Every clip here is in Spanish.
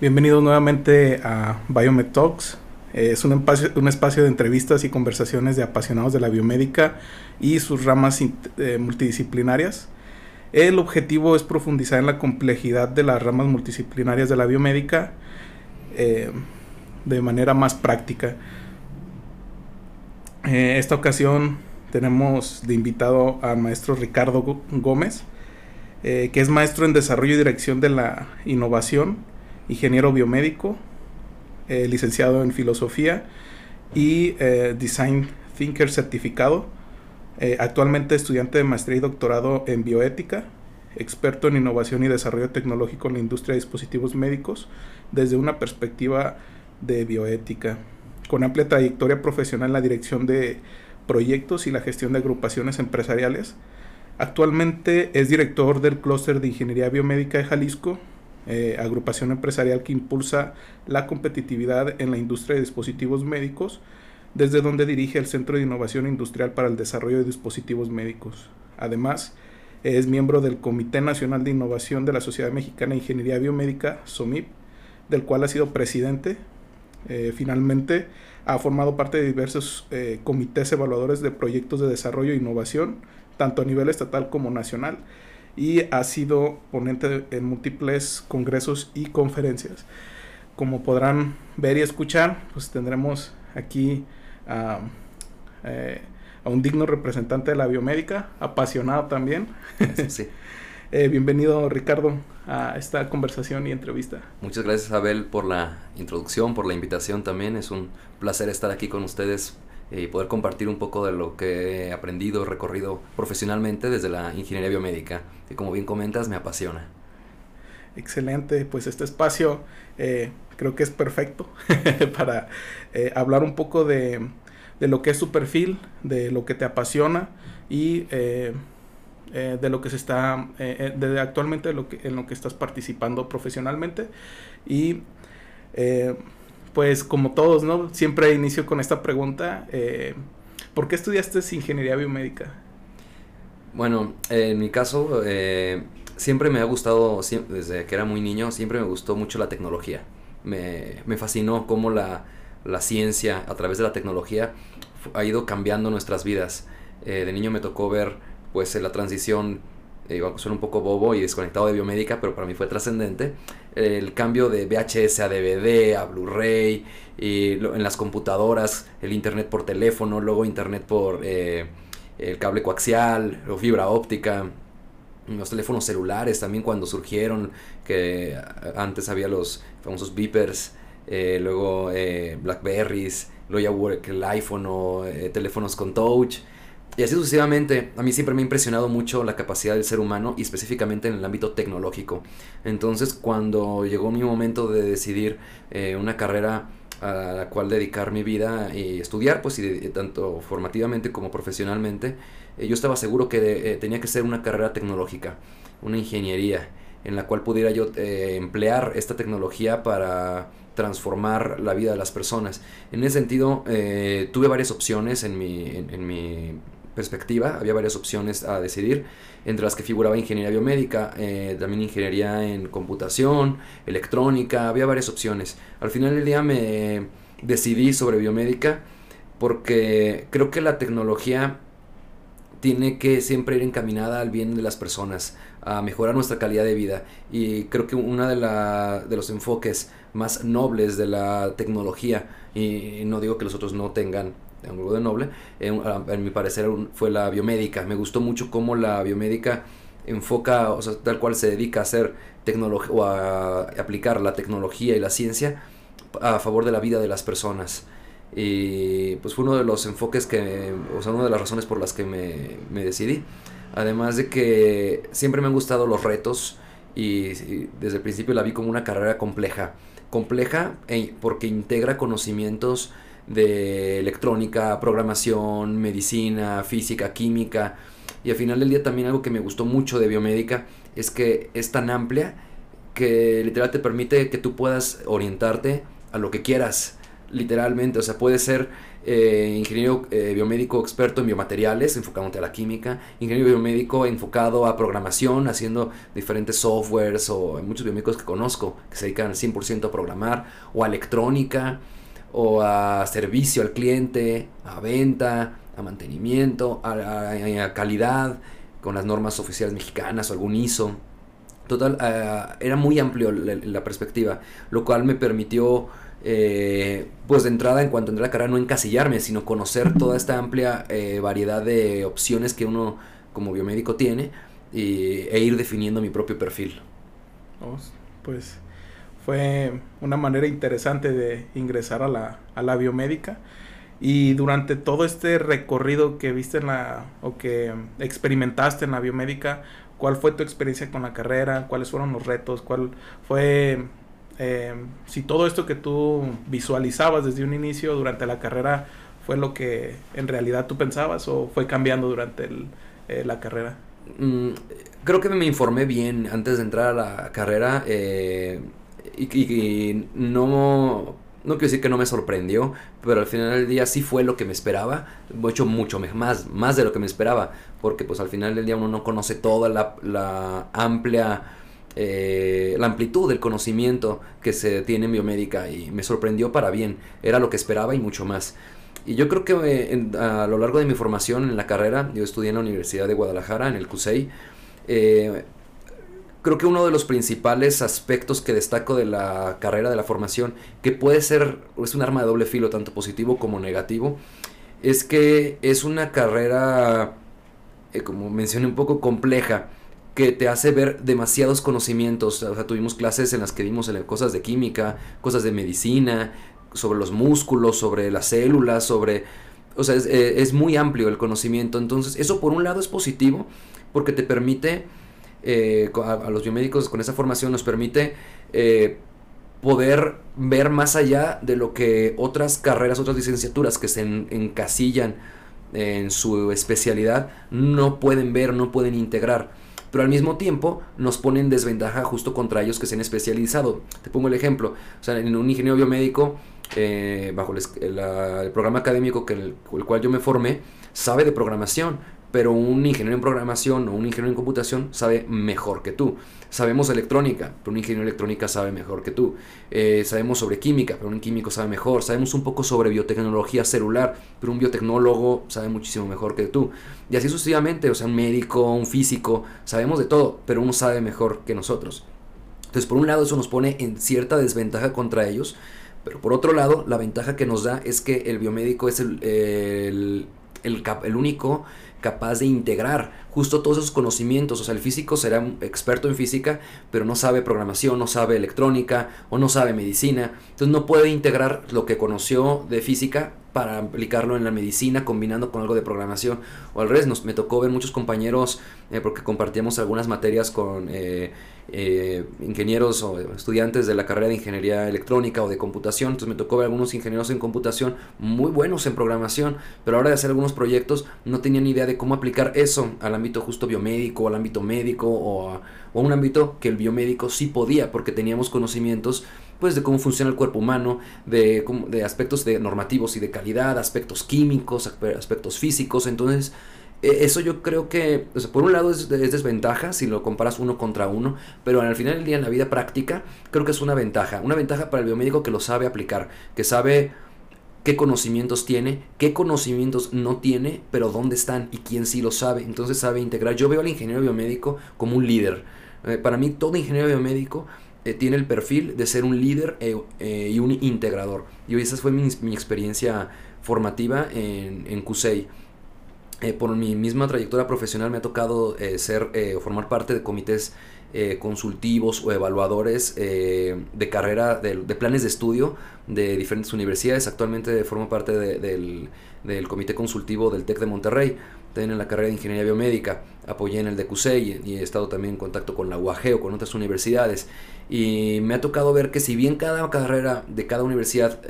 Bienvenidos nuevamente a Biomed Talks. Eh, es un espacio, un espacio de entrevistas y conversaciones de apasionados de la biomédica y sus ramas eh, multidisciplinarias. El objetivo es profundizar en la complejidad de las ramas multidisciplinarias de la biomédica eh, de manera más práctica. esta ocasión tenemos de invitado al maestro Ricardo Gómez, que es maestro en desarrollo y dirección de la innovación ingeniero biomédico, eh, licenciado en filosofía y eh, design thinker certificado, eh, actualmente estudiante de maestría y doctorado en bioética, experto en innovación y desarrollo tecnológico en la industria de dispositivos médicos desde una perspectiva de bioética, con amplia trayectoria profesional en la dirección de proyectos y la gestión de agrupaciones empresariales. Actualmente es director del clúster de ingeniería biomédica de Jalisco eh, agrupación empresarial que impulsa la competitividad en la industria de dispositivos médicos, desde donde dirige el Centro de Innovación Industrial para el Desarrollo de Dispositivos Médicos. Además, es miembro del Comité Nacional de Innovación de la Sociedad Mexicana de Ingeniería Biomédica, SOMIP, del cual ha sido presidente. Eh, finalmente, ha formado parte de diversos eh, comités evaluadores de proyectos de desarrollo e innovación, tanto a nivel estatal como nacional, y ha sido ponente en múltiples congresos y conferencias. Como podrán ver y escuchar, pues tendremos aquí a, eh, un digno representante de la biomédica, apasionado también. Sí. Eh, bienvenido Ricardo a esta conversación y entrevista. Muchas gracias Abel por la introducción, por la invitación también. Es un placer estar aquí con ustedes y poder compartir un poco de lo que he aprendido, recorrido profesionalmente desde la ingeniería biomédica, que como bien comentas me apasiona. Excelente, pues este espacio eh, creo que es perfecto para eh, hablar un poco de, de, lo que es su perfil, de lo que te apasiona y eh, de lo que se está, de actualmente en lo que estás participando profesionalmente y pues como todos, ¿no? Siempre inicio con esta pregunta. Eh, ¿Por qué estudiaste ingeniería biomédica? Bueno, en mi caso, eh, siempre me ha gustado, desde que era muy niño, siempre me gustó mucho la tecnología. Me, fascinó cómo la, ciencia, a través de la tecnología, ha ido cambiando nuestras vidas. Eh, de niño me tocó ver pues la transición eh, suena un poco bobo y desconectado de biomédica, pero para mí fue trascendente, el cambio de VHS a DVD, a Blu-ray, y en las computadoras, el internet por teléfono, luego internet por eh, el cable coaxial o fibra óptica, los teléfonos celulares también cuando surgieron, que antes había los famosos beepers, eh, luego eh, Blackberries, luego el iPhone o teléfonos con touch. Y así sucesivamente, a mí siempre me ha impresionado mucho la capacidad del ser humano y específicamente en el ámbito tecnológico. Entonces, cuando llegó mi momento de decidir eh, una carrera a la cual dedicar mi vida y estudiar, pues y tanto formativamente como profesionalmente, eh, yo estaba seguro que eh, tenía que ser una carrera tecnológica, una ingeniería, en la cual pudiera yo emplear esta tecnología para transformar la vida de las personas. En ese sentido, tuve varias opciones en mi, en mi perspectiva, había varias opciones a decidir, entre las que figuraba ingeniería biomédica, eh, también ingeniería en computación, electrónica, había varias opciones. Al final del día me decidí sobre biomédica porque creo que la tecnología tiene que siempre ir encaminada al bien de las personas, a mejorar nuestra calidad de vida. Y creo que uno de, de los enfoques más nobles de la tecnología, y no digo que los otros no tengan grupo de noble, en, mi parecer fue la biomédica. Me gustó mucho cómo la biomédica enfoca, o sea, tal cual se dedica a hacer tecnología o a aplicar la tecnología y la ciencia a favor de la vida de las personas. Y pues fue uno de los enfoques que, o sea, una de las razones por las que me, me decidí. Además de que siempre me han gustado los retos y, desde el principio la vi como una carrera compleja. Compleja e, porque integra conocimientos de electrónica, programación, medicina, física, química. Y al final del día también algo que me gustó mucho de biomédica es que es tan amplia que literal te permite que tú puedas orientarte a lo que quieras. literalmente, o sea, puede ser eh, ingeniero eh, biomédico experto en biomateriales, enfocándote a la química, ingeniero biomédico enfocado a programación, haciendo diferentes softwares, o hay muchos biomédicos que conozco que se dedican al 100% a programar, o a electrónica, o a servicio al cliente, a venta, a mantenimiento, a, calidad, con las normas oficiales mexicanas o algún ISO. Total, eh, era muy amplio la, perspectiva, lo cual me permitió, eh, pues de entrada, en cuanto entré a la carrera, no encasillarme, sino conocer toda esta amplia eh, variedad de opciones que uno como biomédico tiene e ir definiendo mi propio perfil. Pues fue una manera interesante de ingresar a la, a la biomédica. Y durante todo este recorrido que viste en la, o que experimentaste en la biomédica, ¿cuál fue tu experiencia con la carrera? ¿Cuáles fueron los retos? ¿Cuál fue, eh, si todo esto que tú visualizabas desde un inicio durante la carrera fue lo que en realidad tú pensabas o fue cambiando durante eh, la carrera? Mm, creo que me informé bien antes de entrar a la carrera. Eh, y, no, no quiero decir que no me sorprendió, pero al final del día sí fue lo que me esperaba, he hecho mucho más, más de lo que me esperaba, porque pues al final del día uno no conoce toda la, amplia... Eh, la amplitud del conocimiento que se tiene en biomédica y me sorprendió para bien, era lo que esperaba y mucho más. Y yo creo que eh, a lo largo de mi formación en la carrera, yo estudié en la Universidad de Guadalajara, en el CUSEI, eh, creo que uno de los principales aspectos que destaco de la carrera de la formación, que puede ser, es un arma de doble filo, tanto positivo como negativo, es que es una carrera, eh, como mencioné, un poco compleja, que te hace ver demasiados conocimientos. O sea, tuvimos clases en las que vimos cosas de química, cosas de medicina, sobre los músculos, sobre las células, sobre... O sea, es, eh, es muy amplio el conocimiento. Entonces, eso por un lado es positivo, porque te permite eh, a, los biomédicos con esa formación nos permite eh, poder ver más allá de lo que otras carreras, otras licenciaturas que se encasillan en su especialidad no pueden ver, no pueden integrar. Pero al mismo tiempo nos ponen desventaja justo contra ellos que se han especializado. Te pongo el ejemplo. O sea, en un ingeniero biomédico, eh, bajo el, programa académico que el, el cual yo me formé, sabe de programación, pero un ingeniero en programación o un ingeniero en computación sabe mejor que tú. Sabemos electrónica, pero un ingeniero en electrónica sabe mejor que tú. Eh, sabemos sobre química, pero un químico sabe mejor. Sabemos un poco sobre biotecnología celular, pero un biotecnólogo sabe muchísimo mejor que tú. Y así sucesivamente, o sea, un médico, un físico, sabemos de todo, pero uno sabe mejor que nosotros. Entonces, por un lado, eso nos pone en cierta desventaja contra ellos, pero por otro lado, la ventaja que nos da es que el biomédico es el, el, el, el único capaz de integrar justo todos esos conocimientos. O sea, el físico será un experto en física, pero no sabe programación, no sabe electrónica o no sabe medicina. Entonces no puede integrar lo que conoció de física para aplicarlo en la medicina combinando con algo de programación. O al revés, nos, me tocó ver muchos compañeros, eh, porque compartíamos algunas materias con eh, eh, ingenieros o estudiantes de la carrera de ingeniería electrónica o de computación. Entonces me tocó ver algunos ingenieros en computación muy buenos en programación, pero a la hora de hacer algunos proyectos no tenían idea de cómo aplicar eso al ámbito justo biomédico, al ámbito médico o a, un ámbito que el biomédico sí podía porque teníamos conocimientos pues de cómo funciona el cuerpo humano, de, de aspectos de normativos y de calidad, aspectos químicos, aspectos físicos. Entonces eso yo creo que, por un lado es, desventaja si lo comparas uno contra uno, pero al final del día en la vida práctica creo que es una ventaja. Una ventaja para el biomédico que lo sabe aplicar, que sabe qué conocimientos tiene, qué conocimientos no tiene, pero dónde están y quién sí lo sabe. Entonces sabe integrar. Yo veo al ingeniero biomédico como un líder. Eh, para mí todo ingeniero biomédico eh, tiene el perfil de ser un líder eh, y un integrador. Y esa fue mi, experiencia formativa en, en CUSEI. Eh, por mi misma trayectoria profesional me ha tocado eh, ser eh, formar parte de comités consultivos o evaluadores de carrera, de, planes de estudio de diferentes universidades. Actualmente formo parte del, comité consultivo del TEC de Monterrey, también en la carrera de Ingeniería Biomédica, apoyé en el de CUSEI y he estado también en contacto con la UAG o con otras universidades. Y me ha tocado ver que si bien cada carrera de cada universidad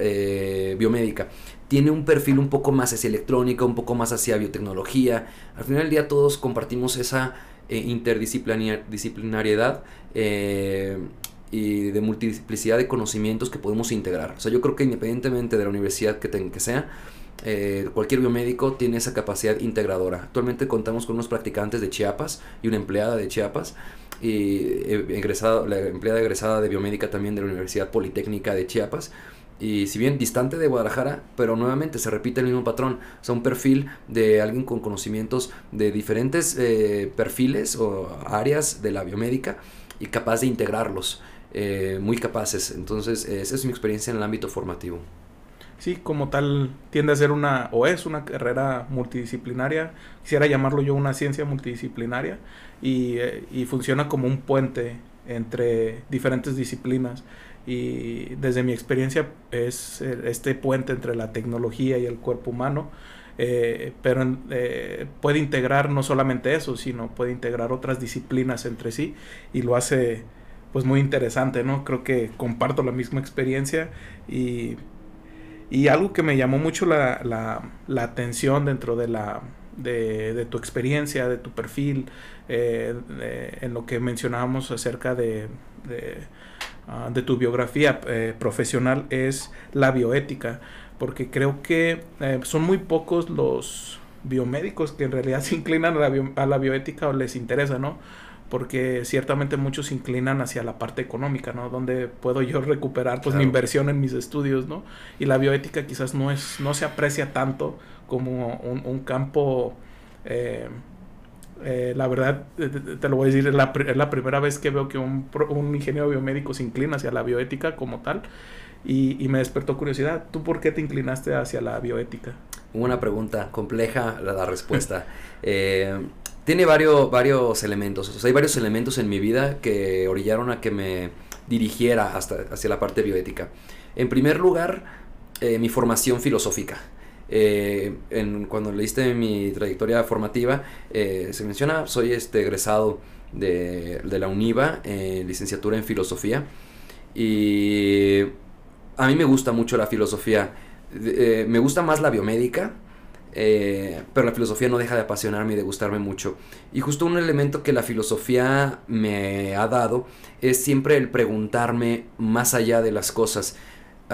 biomédica tiene un perfil un poco más hacia electrónica, un poco más hacia biotecnología. Al final del día todos compartimos esa eh, interdisciplinariedad. Eh, y de multiplicidad de conocimientos que podemos integrar. O sea, yo creo que independientemente de la universidad que, que sea, eh, cualquier biomédico tiene esa capacidad integradora. Actualmente contamos con unos practicantes de Chiapas y una empleada de Chiapas y egresado, la empleada egresada de biomédica también de la Universidad Politécnica de Chiapas. Y si bien distante de Guadalajara, pero nuevamente se repite el mismo patrón. O sea, un perfil de alguien con conocimientos de diferentes eh, perfiles o áreas de la biomédica y capaz de integrarlos. muy capaces. Entonces, esa es mi experiencia en el ámbito formativo sí, como tal, tiende a ser una, o es una carrera multidisciplinaria, quisiera llamarlo yo una ciencia multidisciplinaria, y, eh, y funciona como un puente entre diferentes disciplinas. Y desde mi experiencia es eh, este puente entre la tecnología y el cuerpo humano, eh, pero puede integrar no solamente eso, sino puede integrar otras disciplinas entre sí y lo hace pues muy interesante, ¿no? Creo que comparto la misma experiencia y y algo que me llamó mucho la, la, atención dentro de, la, de, tu experiencia, de tu perfil, eh, en lo que mencionábamos acerca de, de, ah, tu biografía eh, profesional es la bioética, porque creo que eh, son muy pocos los biomédicos que en realidad se inclinan a la, a la bioética o les interesa, ¿no? porque ciertamente muchos se inclinan hacia la parte económica, ¿no? Donde puedo yo recuperar pues mi inversión en mis estudios, ¿no? Y la bioética quizás no es, no se aprecia tanto como un, campo, eh, eh, la verdad, te, lo voy a decir, es la, primera vez que veo que un, un, ingeniero biomédico se inclina hacia la bioética como tal. Y, me despertó curiosidad. ¿Tú por qué te inclinaste hacia la bioética? Una pregunta compleja la, respuesta. eh, tiene varios, varios elementos. Hay varios elementos en mi vida que orillaron a que me dirigiera hasta, hacia la parte bioética. En primer lugar, eh, mi formación filosófica. Eh, cuando leíste mi trayectoria formativa, eh, se menciona, soy este, egresado de, la UNIVA, licenciatura en filosofía. Y a mí me gusta mucho la filosofía. me gusta más la biomédica, eh, pero la filosofía no deja de apasionarme y de gustarme mucho. Y justo un elemento que la filosofía me ha dado es siempre el preguntarme más allá de las cosas.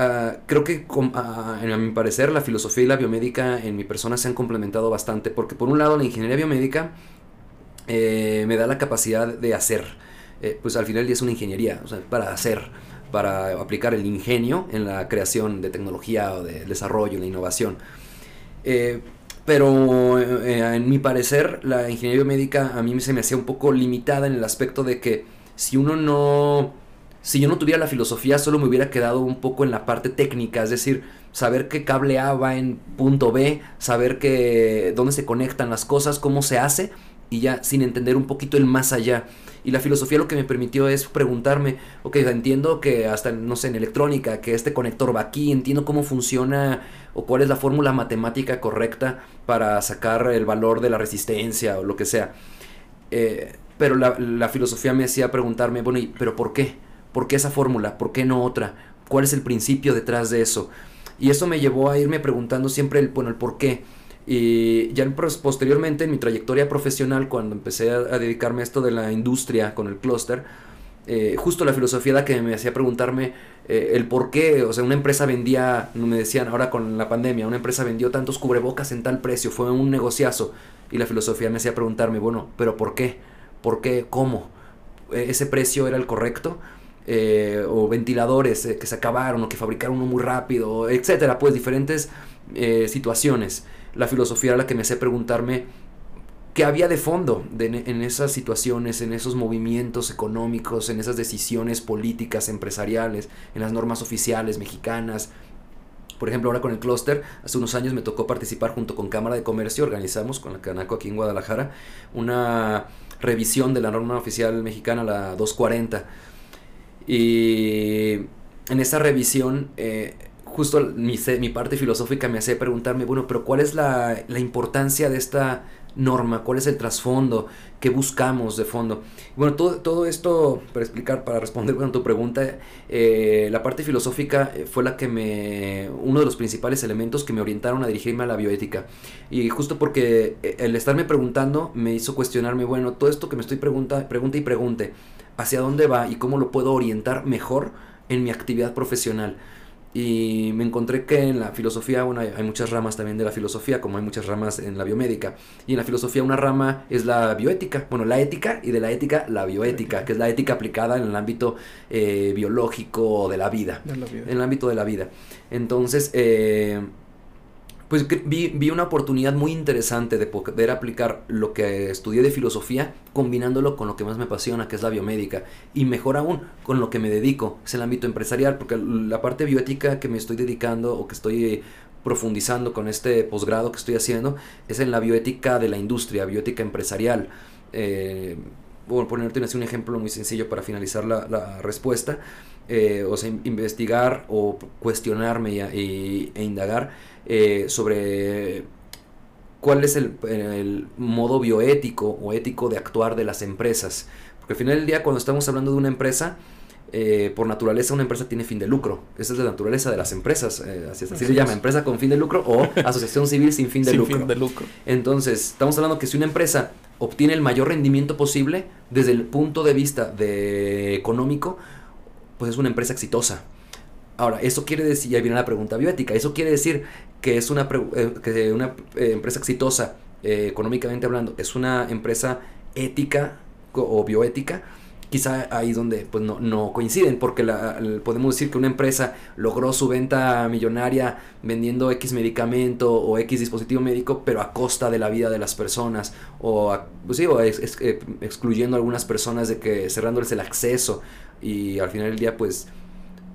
Ah, creo que a, a mi parecer la filosofía y la biomédica en mi persona se han complementado bastante porque por un lado la ingeniería biomédica eh, me da la capacidad de hacer. Eh, pues al final es una ingeniería, o sea, para hacer, para aplicar el ingenio en la creación de tecnología o de desarrollo, en la innovación. Eh, pero en mi parecer, la ingeniería médica a mí se me hacía un poco limitada en el aspecto de que si uno no. Si yo no tuviera la filosofía, solo me hubiera quedado un poco en la parte técnica, es decir, saber qué cable A va en punto B, saber que, dónde se conectan las cosas, cómo se hace, y ya sin entender un poquito el más allá. Y la filosofía lo que me permitió es preguntarme, ok, entiendo que hasta, no sé, en electrónica, que este conector va aquí, entiendo cómo funciona o cuál es la fórmula matemática correcta para sacar el valor de la resistencia o lo que sea. Eh, pero la, filosofía me hacía preguntarme, bueno, ¿y, ¿pero por qué? ¿Por qué esa fórmula? ¿Por qué no otra? ¿Cuál es el principio detrás de eso? Y eso me llevó a irme preguntando siempre el, bueno, el por qué. Y ya posteriormente en mi trayectoria profesional, cuando empecé a, dedicarme a esto de la industria con el clúster, eh, justo la filosofía la que me hacía preguntarme eh, el por qué, o sea, una empresa vendía, me decían ahora con la pandemia, una empresa vendió tantos cubrebocas en tal precio, fue un negociazo, y la filosofía me hacía preguntarme, bueno, pero ¿por qué? ¿Por qué? ¿Cómo? ¿E-, ¿Ese precio era el correcto? Eh, o ventiladores que se acabaron o que fabricaron uno muy rápido, etcétera, pues diferentes situaciones la filosofía era la que me hacía preguntarme qué había de fondo en esas situaciones, en esos movimientos económicos, en esas decisiones políticas, empresariales, en las normas oficiales mexicanas. Por ejemplo, ahora con el clúster, hace unos años me tocó participar junto con Cámara de Comercio, organizamos con la Canaco aquí en Guadalajara una revisión de la norma oficial mexicana, la 240. Y en esa revisión eh, justo mi, mi, parte filosófica me hace preguntarme, bueno, pero ¿cuál es la, la, importancia de esta norma? ¿Cuál es el trasfondo? ¿Qué buscamos de fondo? Bueno, todo, todo esto, para explicar, para responder con tu pregunta, eh, la parte filosófica fue la que me, uno de los principales elementos que me orientaron a dirigirme a la bioética. Y justo porque el estarme preguntando me hizo cuestionarme, bueno, todo esto que me estoy pregunta, pregunta y pregunte, hacia dónde va y cómo lo puedo orientar mejor en mi actividad profesional. Y me encontré que en la filosofía, bueno, hay, muchas ramas también de la filosofía, como hay muchas ramas en la biomédica. Y en la filosofía una rama es la bioética, bueno, la ética, y de la ética la bioética, que es la ética aplicada en el ámbito eh, biológico de la vida, de la vida, en el ámbito de la vida. Entonces, eh, pues vi, una oportunidad muy interesante de poder aplicar lo que estudié de filosofía combinándolo con lo que más me apasiona, que es la biomédica, y mejor aún con lo que me dedico, es el ámbito empresarial, porque la parte bioética que me estoy dedicando o que estoy profundizando con este posgrado que estoy haciendo es en la bioética de la industria, bioética empresarial. Eh, por ponerte un ejemplo muy sencillo para finalizar la, respuesta, eh, o sea, investigar o cuestionarme y, e indagar eh, sobre cuál es el, modo bioético o ético de actuar de las empresas. Porque al final del día, cuando estamos hablando de una empresa, eh, por naturaleza una empresa tiene fin de lucro. Esa es la naturaleza de las empresas. Eh, así, se llama, empresa con fin de lucro o asociación civil sin fin de, lucro. Fin de lucro. Entonces, estamos hablando que si una empresa obtiene el mayor rendimiento posible desde el punto de vista de económico, pues es una empresa exitosa. Ahora, eso quiere decir, ya viene la pregunta bioética, eso quiere decir que es una, eh, que una eh, empresa exitosa, eh, económicamente hablando, es una empresa ética o bioética, quizá ahí donde pues no, no coinciden, porque la, podemos decir que una empresa logró su venta millonaria vendiendo X medicamento o X dispositivo médico, pero a costa de la vida de las personas, o, pues sí, o excluyendo a algunas personas de que cerrándoles el acceso, y al final del día pues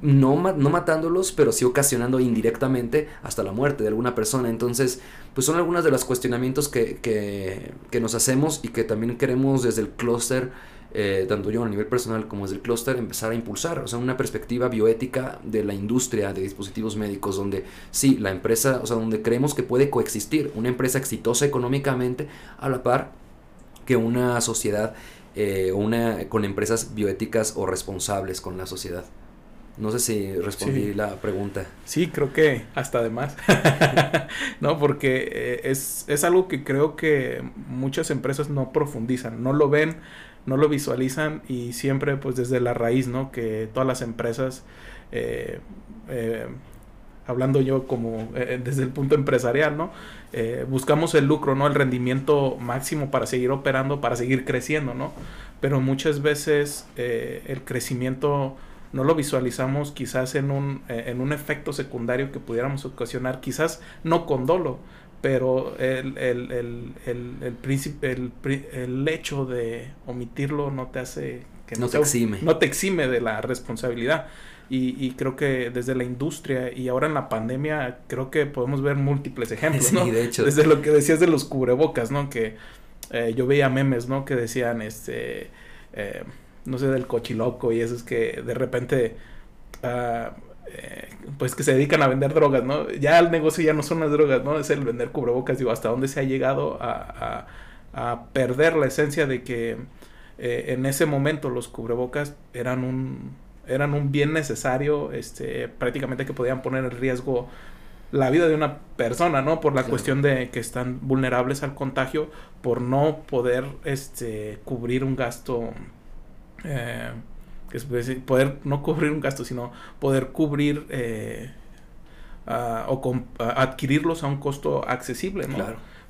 no, no matándolos, pero sí ocasionando indirectamente hasta la muerte de alguna persona. Entonces, pues son algunos de los cuestionamientos que, que, nos hacemos y que también queremos desde el clúster, eh, tanto yo a nivel personal como desde el clúster, empezar a impulsar. O sea, una perspectiva bioética de la industria de dispositivos médicos, donde sí, la empresa, o sea, donde creemos que puede coexistir una empresa exitosa económicamente a la par que una sociedad eh, una, con empresas bioéticas o responsables con la sociedad. No sé si respondí la pregunta. Sí, creo que hasta además. no, porque eh, es, es, algo que creo que muchas empresas no profundizan, no lo ven, no lo visualizan y siempre pues desde la raíz, ¿no? Que todas las empresas, eh, eh, hablando yo como desde el punto empresarial, ¿no? buscamos el lucro, ¿no? El rendimiento máximo para seguir operando, para seguir creciendo, ¿no? Pero muchas veces el crecimiento no lo visualizamos quizás en un, eh, en un efecto secundario que pudiéramos ocasionar, quizás no con dolo, pero el, el, el, el, el, hecho de omitirlo no te hace que no, te exime. No te exime de la responsabilidad. Y, y, creo que desde la industria y ahora en la pandemia creo que podemos ver múltiples ejemplos, sí, de hecho. Desde lo que decías de los cubrebocas, ¿no? Que eh, yo veía memes, ¿no? Que decían, este... Eh, no sé, del cochiloco y eso es que de repente, uh, eh, pues que se dedican a vender drogas, ¿no? Ya el negocio ya no son las drogas, ¿no? Es el vender cubrebocas, digo, hasta dónde se ha llegado a, a, perder la esencia de que eh, en ese momento los cubrebocas eran un, eran un bien necesario, este, prácticamente que podían poner en riesgo la vida de una persona, ¿no? Por la cuestión de que están vulnerables al contagio, por no poder este, cubrir un gasto eh, que es poder no cubrir un gasto, sino poder cubrir eh, o adquirirlos a un costo accesible, ¿no?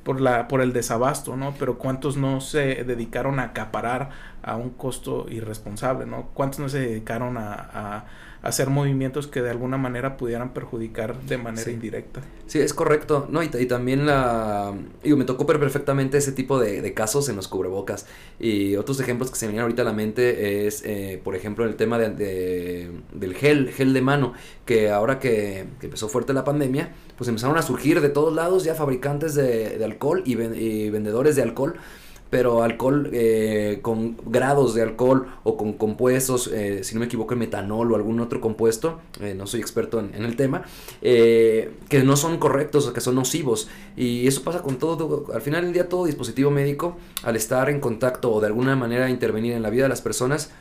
Por, la, por el desabasto, ¿no? Pero cuántos no se dedicaron a acaparar a un costo irresponsable, ¿no? ¿Cuántos no se dedicaron a hacer movimientos que de alguna manera pudieran perjudicar de manera indirecta. Sí, es correcto. No, y, también la. Digo, me tocó perfectamente ese tipo de, casos en los cubrebocas. Y otros ejemplos que se me vienen ahorita a la mente es, eh, por ejemplo, el tema de, del gel, gel de mano, que ahora que, empezó fuerte la pandemia, pues empezaron a surgir de todos lados ya fabricantes de, alcohol y, y vendedores de alcohol pero alcohol eh, con grados de alcohol o con compuestos, eh, si no me equivoco, metanol o algún otro compuesto, eh, no soy experto en, el tema, que no son correctos o que son nocivos. Y eso pasa con todo, al final del día todo dispositivo médico, al estar en contacto o de alguna manera intervenir en la vida de las personas,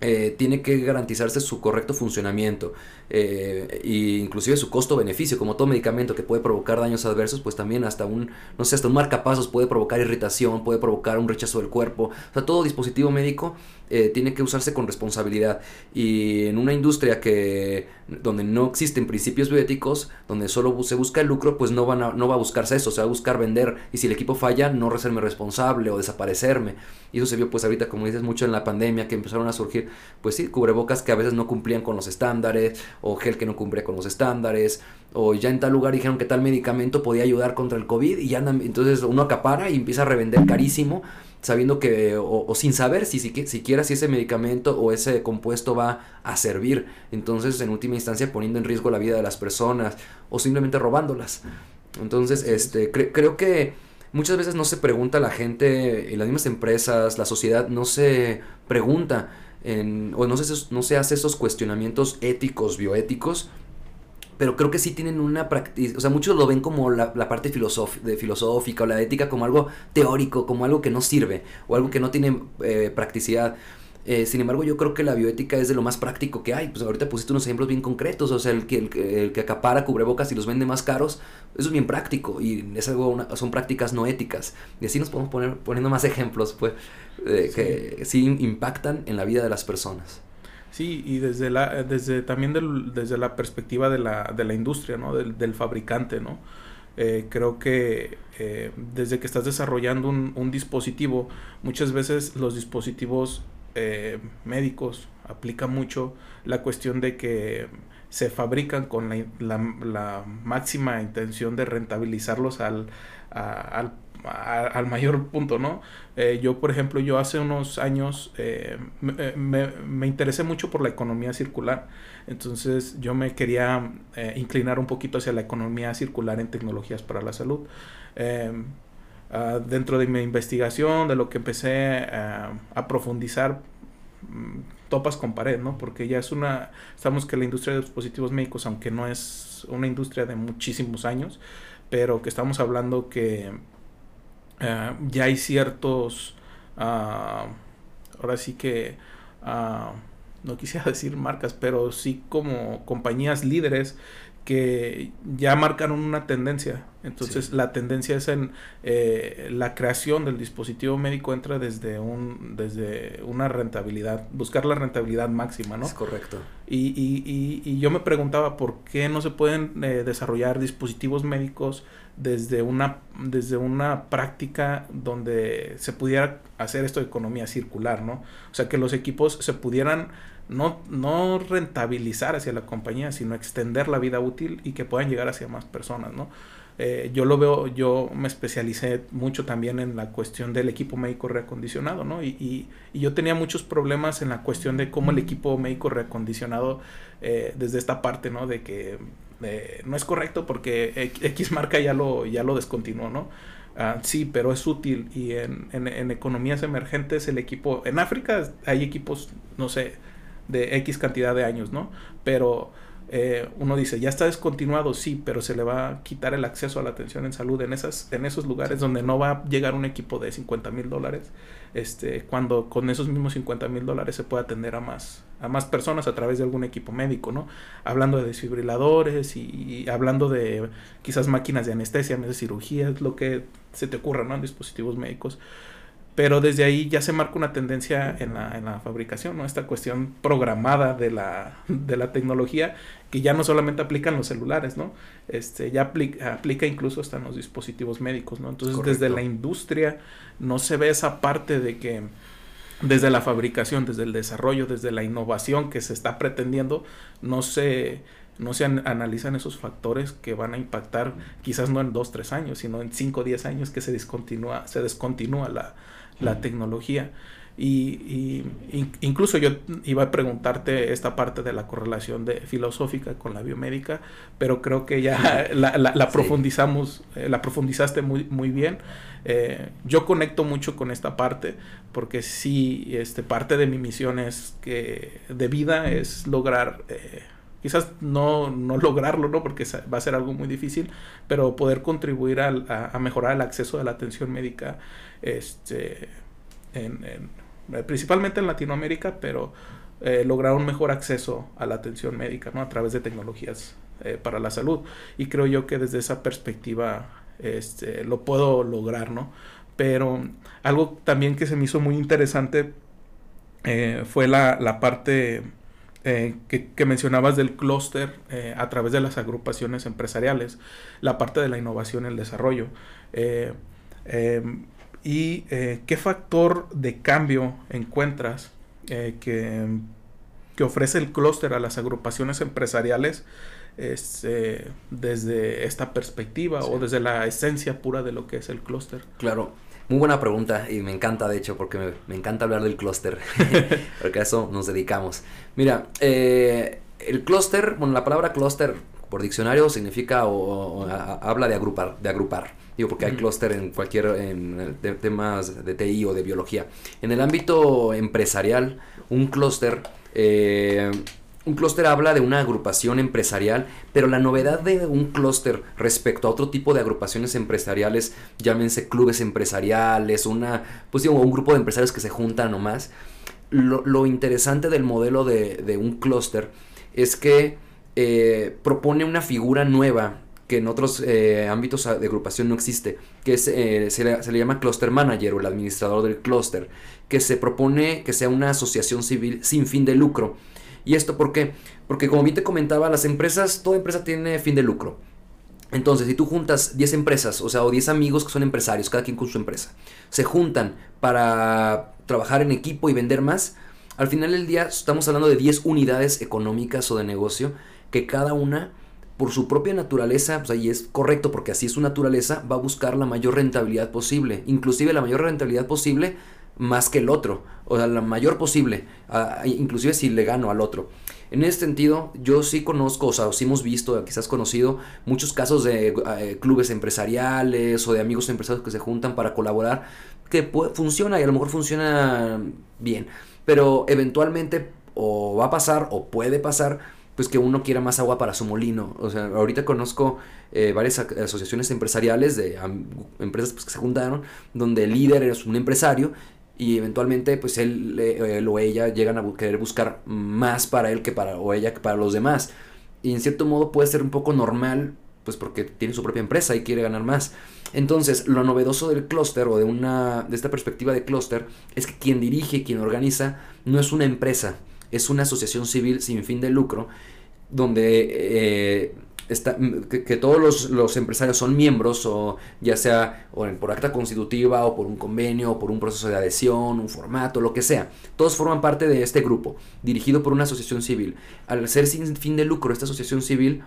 eh, tiene que garantizarse su correcto funcionamiento eh, e inclusive su costo-beneficio, como todo medicamento que puede provocar daños adversos, pues también hasta un, no sé, hasta un marcapasos puede provocar irritación, puede provocar un rechazo del cuerpo, o sea, todo dispositivo médico eh, tiene que usarse con responsabilidad. Y en una industria que donde no existen principios bioéticos, donde solo se busca el lucro, pues no, van a, no va a buscarse eso, se va a buscar vender. Y si el equipo falla, no hacerme responsable o desaparecerme. Y eso se vio pues ahorita, como dices, mucho en la pandemia, que empezaron a surgir, pues sí, cubrebocas que a veces no cumplían con los estándares, o gel que no cumplía con los estándares, o ya en tal lugar dijeron que tal medicamento podía ayudar contra el COVID y ya entonces uno acapara y empieza a revender carísimo sabiendo que, o, sin saber si, si siquiera si ese medicamento o ese compuesto va a servir. Entonces, en última instancia, poniendo en riesgo la vida de las personas o simplemente robándolas. Entonces, este, creo que muchas veces no se pregunta la gente, en las mismas empresas, la sociedad no se pregunta en, o no se, no se hace esos cuestionamientos éticos, bioéticos, pero creo que sí tienen una práctica, o sea, muchos lo ven como la, parte de filosófica o la ética como algo teórico, como algo que no sirve o algo que no tiene eh, practicidad. Eh, sin embargo, yo creo que la bioética es de lo más práctico que hay. Pues ahorita pusiste unos ejemplos bien concretos. O sea, el que, el, que acapara cubrebocas y los vende más caros, eso es bien práctico. Y es algo, son prácticas no éticas. Y así nos podemos poner poniendo más ejemplos, pues, que sí impactan en la vida de las personas. Sí, y desde la, desde también desde la perspectiva de la, de la industria, ¿no? Del, del fabricante, ¿no? Eh, creo que eh, desde que estás desarrollando un, dispositivo, muchas veces los dispositivos eh, médicos aplican mucho la cuestión de que se fabrican con la, la, la máxima intención de rentabilizarlos al, al al mayor punto, ¿no? Eh, yo, por ejemplo, yo hace unos años eh, eh, me, interesé mucho por la economía circular, entonces yo me quería inclinar un poquito hacia la economía circular en tecnologías para la salud. Em, ah, dentro de mi investigación, de lo que empecé a profundizar, mm, topas con pared, ¿no? Porque ya es una, estamos que la industria de dispositivos médicos, aunque no es una industria de muchísimos años, pero que estamos hablando que eh, ya hay ciertos, ah, ahora sí que, ah, no quisiera decir marcas, pero sí como compañías líderes que ya marcan una tendencia. Entonces la tendencia es en eh, la creación del dispositivo médico entra desde un desde una rentabilidad, buscar la rentabilidad máxima, ¿no? Es correcto. Y, y, y, y yo me preguntaba por qué no se pueden eh, desarrollar dispositivos médicos desde una, desde una práctica donde se pudiera hacer esto de economía circular, ¿no? O sea, que los equipos se pudieran no, no rentabilizar hacia la compañía, sino extender la vida útil y que puedan llegar hacia más personas, ¿no? Eh, yo lo veo, yo me especialicé mucho también en la cuestión del equipo médico reacondicionado, ¿no? Y, y, y yo tenía muchos problemas en la cuestión de cómo el equipo médico reacondicionado, eh, desde esta parte, ¿no? De que eh, no es correcto porque X marca ya lo, ya lo descontinuó, ¿no? Ah, sí, pero es útil y en, en, en, economías emergentes el equipo, en África hay equipos, no sé, de X cantidad de años, ¿no? Pero eh, uno dice, ya está descontinuado, sí, pero se le va a quitar el acceso a la atención en salud en, esas, en esos lugares donde no va a llegar un equipo de 50 mil dólares, este, cuando con esos mismos 50 mil dólares se puede atender a más, a más personas a través de algún equipo médico, ¿no? Hablando de desfibriladores y, hablando de quizás máquinas de anestesia, de cirugías, lo que se te ocurra, ¿no? En dispositivos médicos pero desde ahí ya se marca una tendencia en la, en la fabricación, ¿no? Esta cuestión programada de la, de la tecnología que ya no solamente aplica en los celulares, ¿no? Este, ya aplica, aplica incluso hasta en los dispositivos médicos, ¿no? Entonces desde la industria no se ve esa parte de que desde la fabricación, desde el desarrollo, desde la innovación que se está pretendiendo, no se, no se analizan esos factores que van a impactar quizás no en dos, tres años, sino en cinco o diez años que se discontinúa, se descontinúa la, la tecnología. Y, incluso yo iba a preguntarte esta parte de la correlación de filosófica con la biomédica, pero creo que ya la, la, profundizamos, eh, la profundizaste muy, muy bien. Eh, yo conecto mucho con esta parte porque sí, este, parte de mi misión es que de vida es lograr eh, quizás no, no lograrlo, ¿no? Porque va a ser algo muy difícil, pero poder contribuir a, a mejorar el acceso a la atención médica este, en, principalmente en Latinoamérica, pero eh, lograr un mejor acceso a la atención médica, ¿no? A través de tecnologías eh, para la salud. Y creo yo que desde esa perspectiva este, lo puedo lograr, ¿no? Pero algo también que se me hizo muy interesante eh, fue la, la parte eh, que, mencionabas del clúster eh, a través de las agrupaciones empresariales, la parte de la innovación y el desarrollo. Eh, em, ¿Y qué factor de cambio encuentras que, que, ofrece el clúster a las agrupaciones empresariales este, desde esta perspectiva o desde la esencia pura de lo que es el clúster? Claro. Muy buena pregunta y me encanta, de hecho, porque me, encanta hablar del clúster, porque a eso nos dedicamos. Mira, eh, el clúster, bueno, la palabra clúster por diccionario significa o, habla de agrupar, de agrupar. Digo, porque hay clúster en cualquier en, temas de TI o de biología. En el ámbito empresarial, un clúster eh, un clúster habla de una agrupación empresarial, pero la novedad de un clúster respecto a otro tipo de agrupaciones empresariales, llámense clubes empresariales, una, pues digo, un grupo de empresarios que se juntan nomás, lo, lo interesante del modelo de, un clúster es que eh, propone una figura nueva que en otros eh, ámbitos de agrupación no existe, que eh, se, le, llama cluster manager o el administrador del clúster, que se propone que sea una asociación civil sin fin de lucro ¿Y esto por qué? Porque como bien te comentaba, las empresas, toda empresa tiene fin de lucro. Entonces, si tú juntas 10 empresas, o sea, o 10 amigos que son empresarios, cada quien con su empresa, se juntan para trabajar en equipo y vender más, al final del día estamos hablando de 10 unidades económicas o de negocio que cada una, por su propia naturaleza, pues ahí es correcto porque así es su naturaleza, va a buscar la mayor rentabilidad posible, inclusive la mayor rentabilidad posible más que el otro, o sea, la mayor posible, inclusive si le gano al otro. En ese sentido, yo sí conozco, o sea, sí hemos visto, quizás conocido, muchos casos de eh, clubes empresariales o de amigos empresarios que se juntan para colaborar, que funciona y a lo mejor funciona bien, pero eventualmente o va a pasar o puede pasar pues que uno quiera más agua para su molino. O sea, ahorita conozco eh, varias asociaciones empresariales de empresas pues, que se juntaron, donde el líder es un empresario y eventualmente pues él, o ella llegan a querer buscar más para él que para o ella que para los demás. Y en cierto modo puede ser un poco normal pues porque tiene su propia empresa y quiere ganar más. Entonces lo novedoso del clúster o de una de esta perspectiva de clúster es que quien dirige quien organiza no es una empresa es una asociación civil sin fin de lucro donde eh, que, todos los, empresarios son miembros, o ya sea por acta constitutiva, o por un convenio, o por un proceso de adhesión, un formato, lo que sea. Todos forman parte de este grupo, dirigido por una asociación civil. Al ser sin fin de lucro esta asociación civil,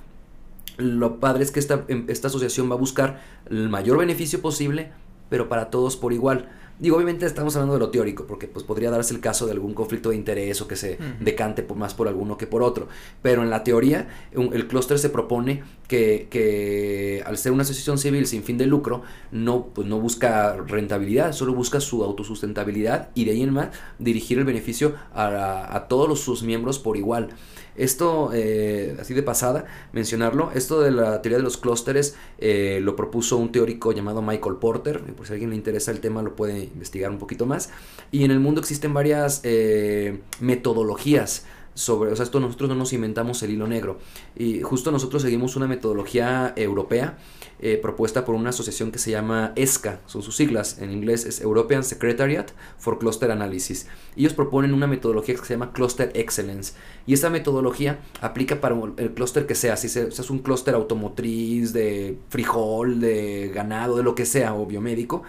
lo padre es que esta, esta asociación va a buscar el mayor beneficio posible, pero para todos por igual Digo, obviamente estamos hablando de lo teórico, porque pues podría darse el caso de algún conflicto de interés o que se decante por, más por alguno que por otro. Pero en la teoría, el clúster se propone que, que, al ser una asociación civil sin fin de lucro, no, pues, no busca rentabilidad, solo busca su autosustentabilidad y de ahí en más dirigir el beneficio a, a todos los, sus miembros por igual. Esto, eh, así de pasada, mencionarlo, esto de la teoría de los clústeres eh, lo propuso un teórico llamado Michael Porter, por si a alguien le interesa el tema lo puede investigar un poquito más. Y en el mundo existen varias eh, metodologías sobre, o sea, esto nosotros no nos inventamos el hilo negro. Y justo nosotros seguimos una metodología europea eh, propuesta por una asociación que se llama ESCA, son sus siglas, en inglés es European Secretariat for Cluster Analysis. Ellos proponen una metodología que se llama Cluster Excellence. Y esta metodología aplica para el clúster que sea, si es un clúster automotriz, de frijol, de ganado, de lo que sea, o biomédico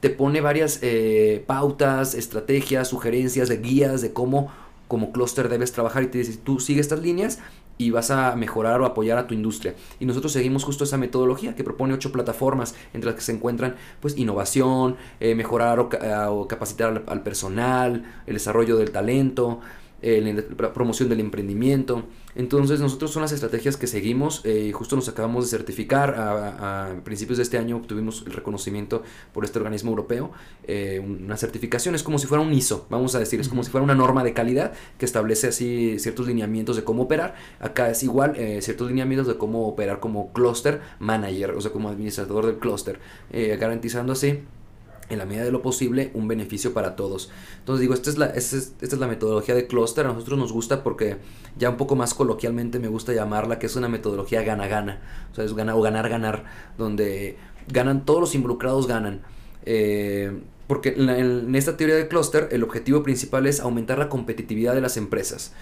te pone varias eh, pautas, estrategias, sugerencias, de guías de cómo como clúster debes trabajar y te dice, tú sigue estas líneas y vas a mejorar o apoyar a tu industria. Y nosotros seguimos justo esa metodología que propone ocho plataformas entre las que se encuentran pues innovación, eh, mejorar o, capacitar al, personal, el desarrollo del talento, la promoción del emprendimiento. Entonces nosotros son las estrategias que seguimos. Eh, justo nos acabamos de certificar. A, principios de este año obtuvimos el reconocimiento por este organismo europeo. Eh, una certificación es como si fuera un ISO, vamos a decir. Es como si fuera una norma de calidad que establece así ciertos lineamientos de cómo operar. Acá es igual, eh, ciertos lineamientos de cómo operar como cluster manager, o sea, como administrador del cluster. garantizando así en la medida de lo posible, un beneficio para todos. Entonces digo, esta es la, esta es, la metodología de clúster, a nosotros nos gusta porque ya un poco más coloquialmente me gusta llamarla, que es una metodología gana-gana, o sea, es gana, o ganar-ganar, donde ganan, todos los involucrados ganan. Eh, porque en, esta teoría de clúster, el objetivo principal es aumentar la competitividad de las empresas.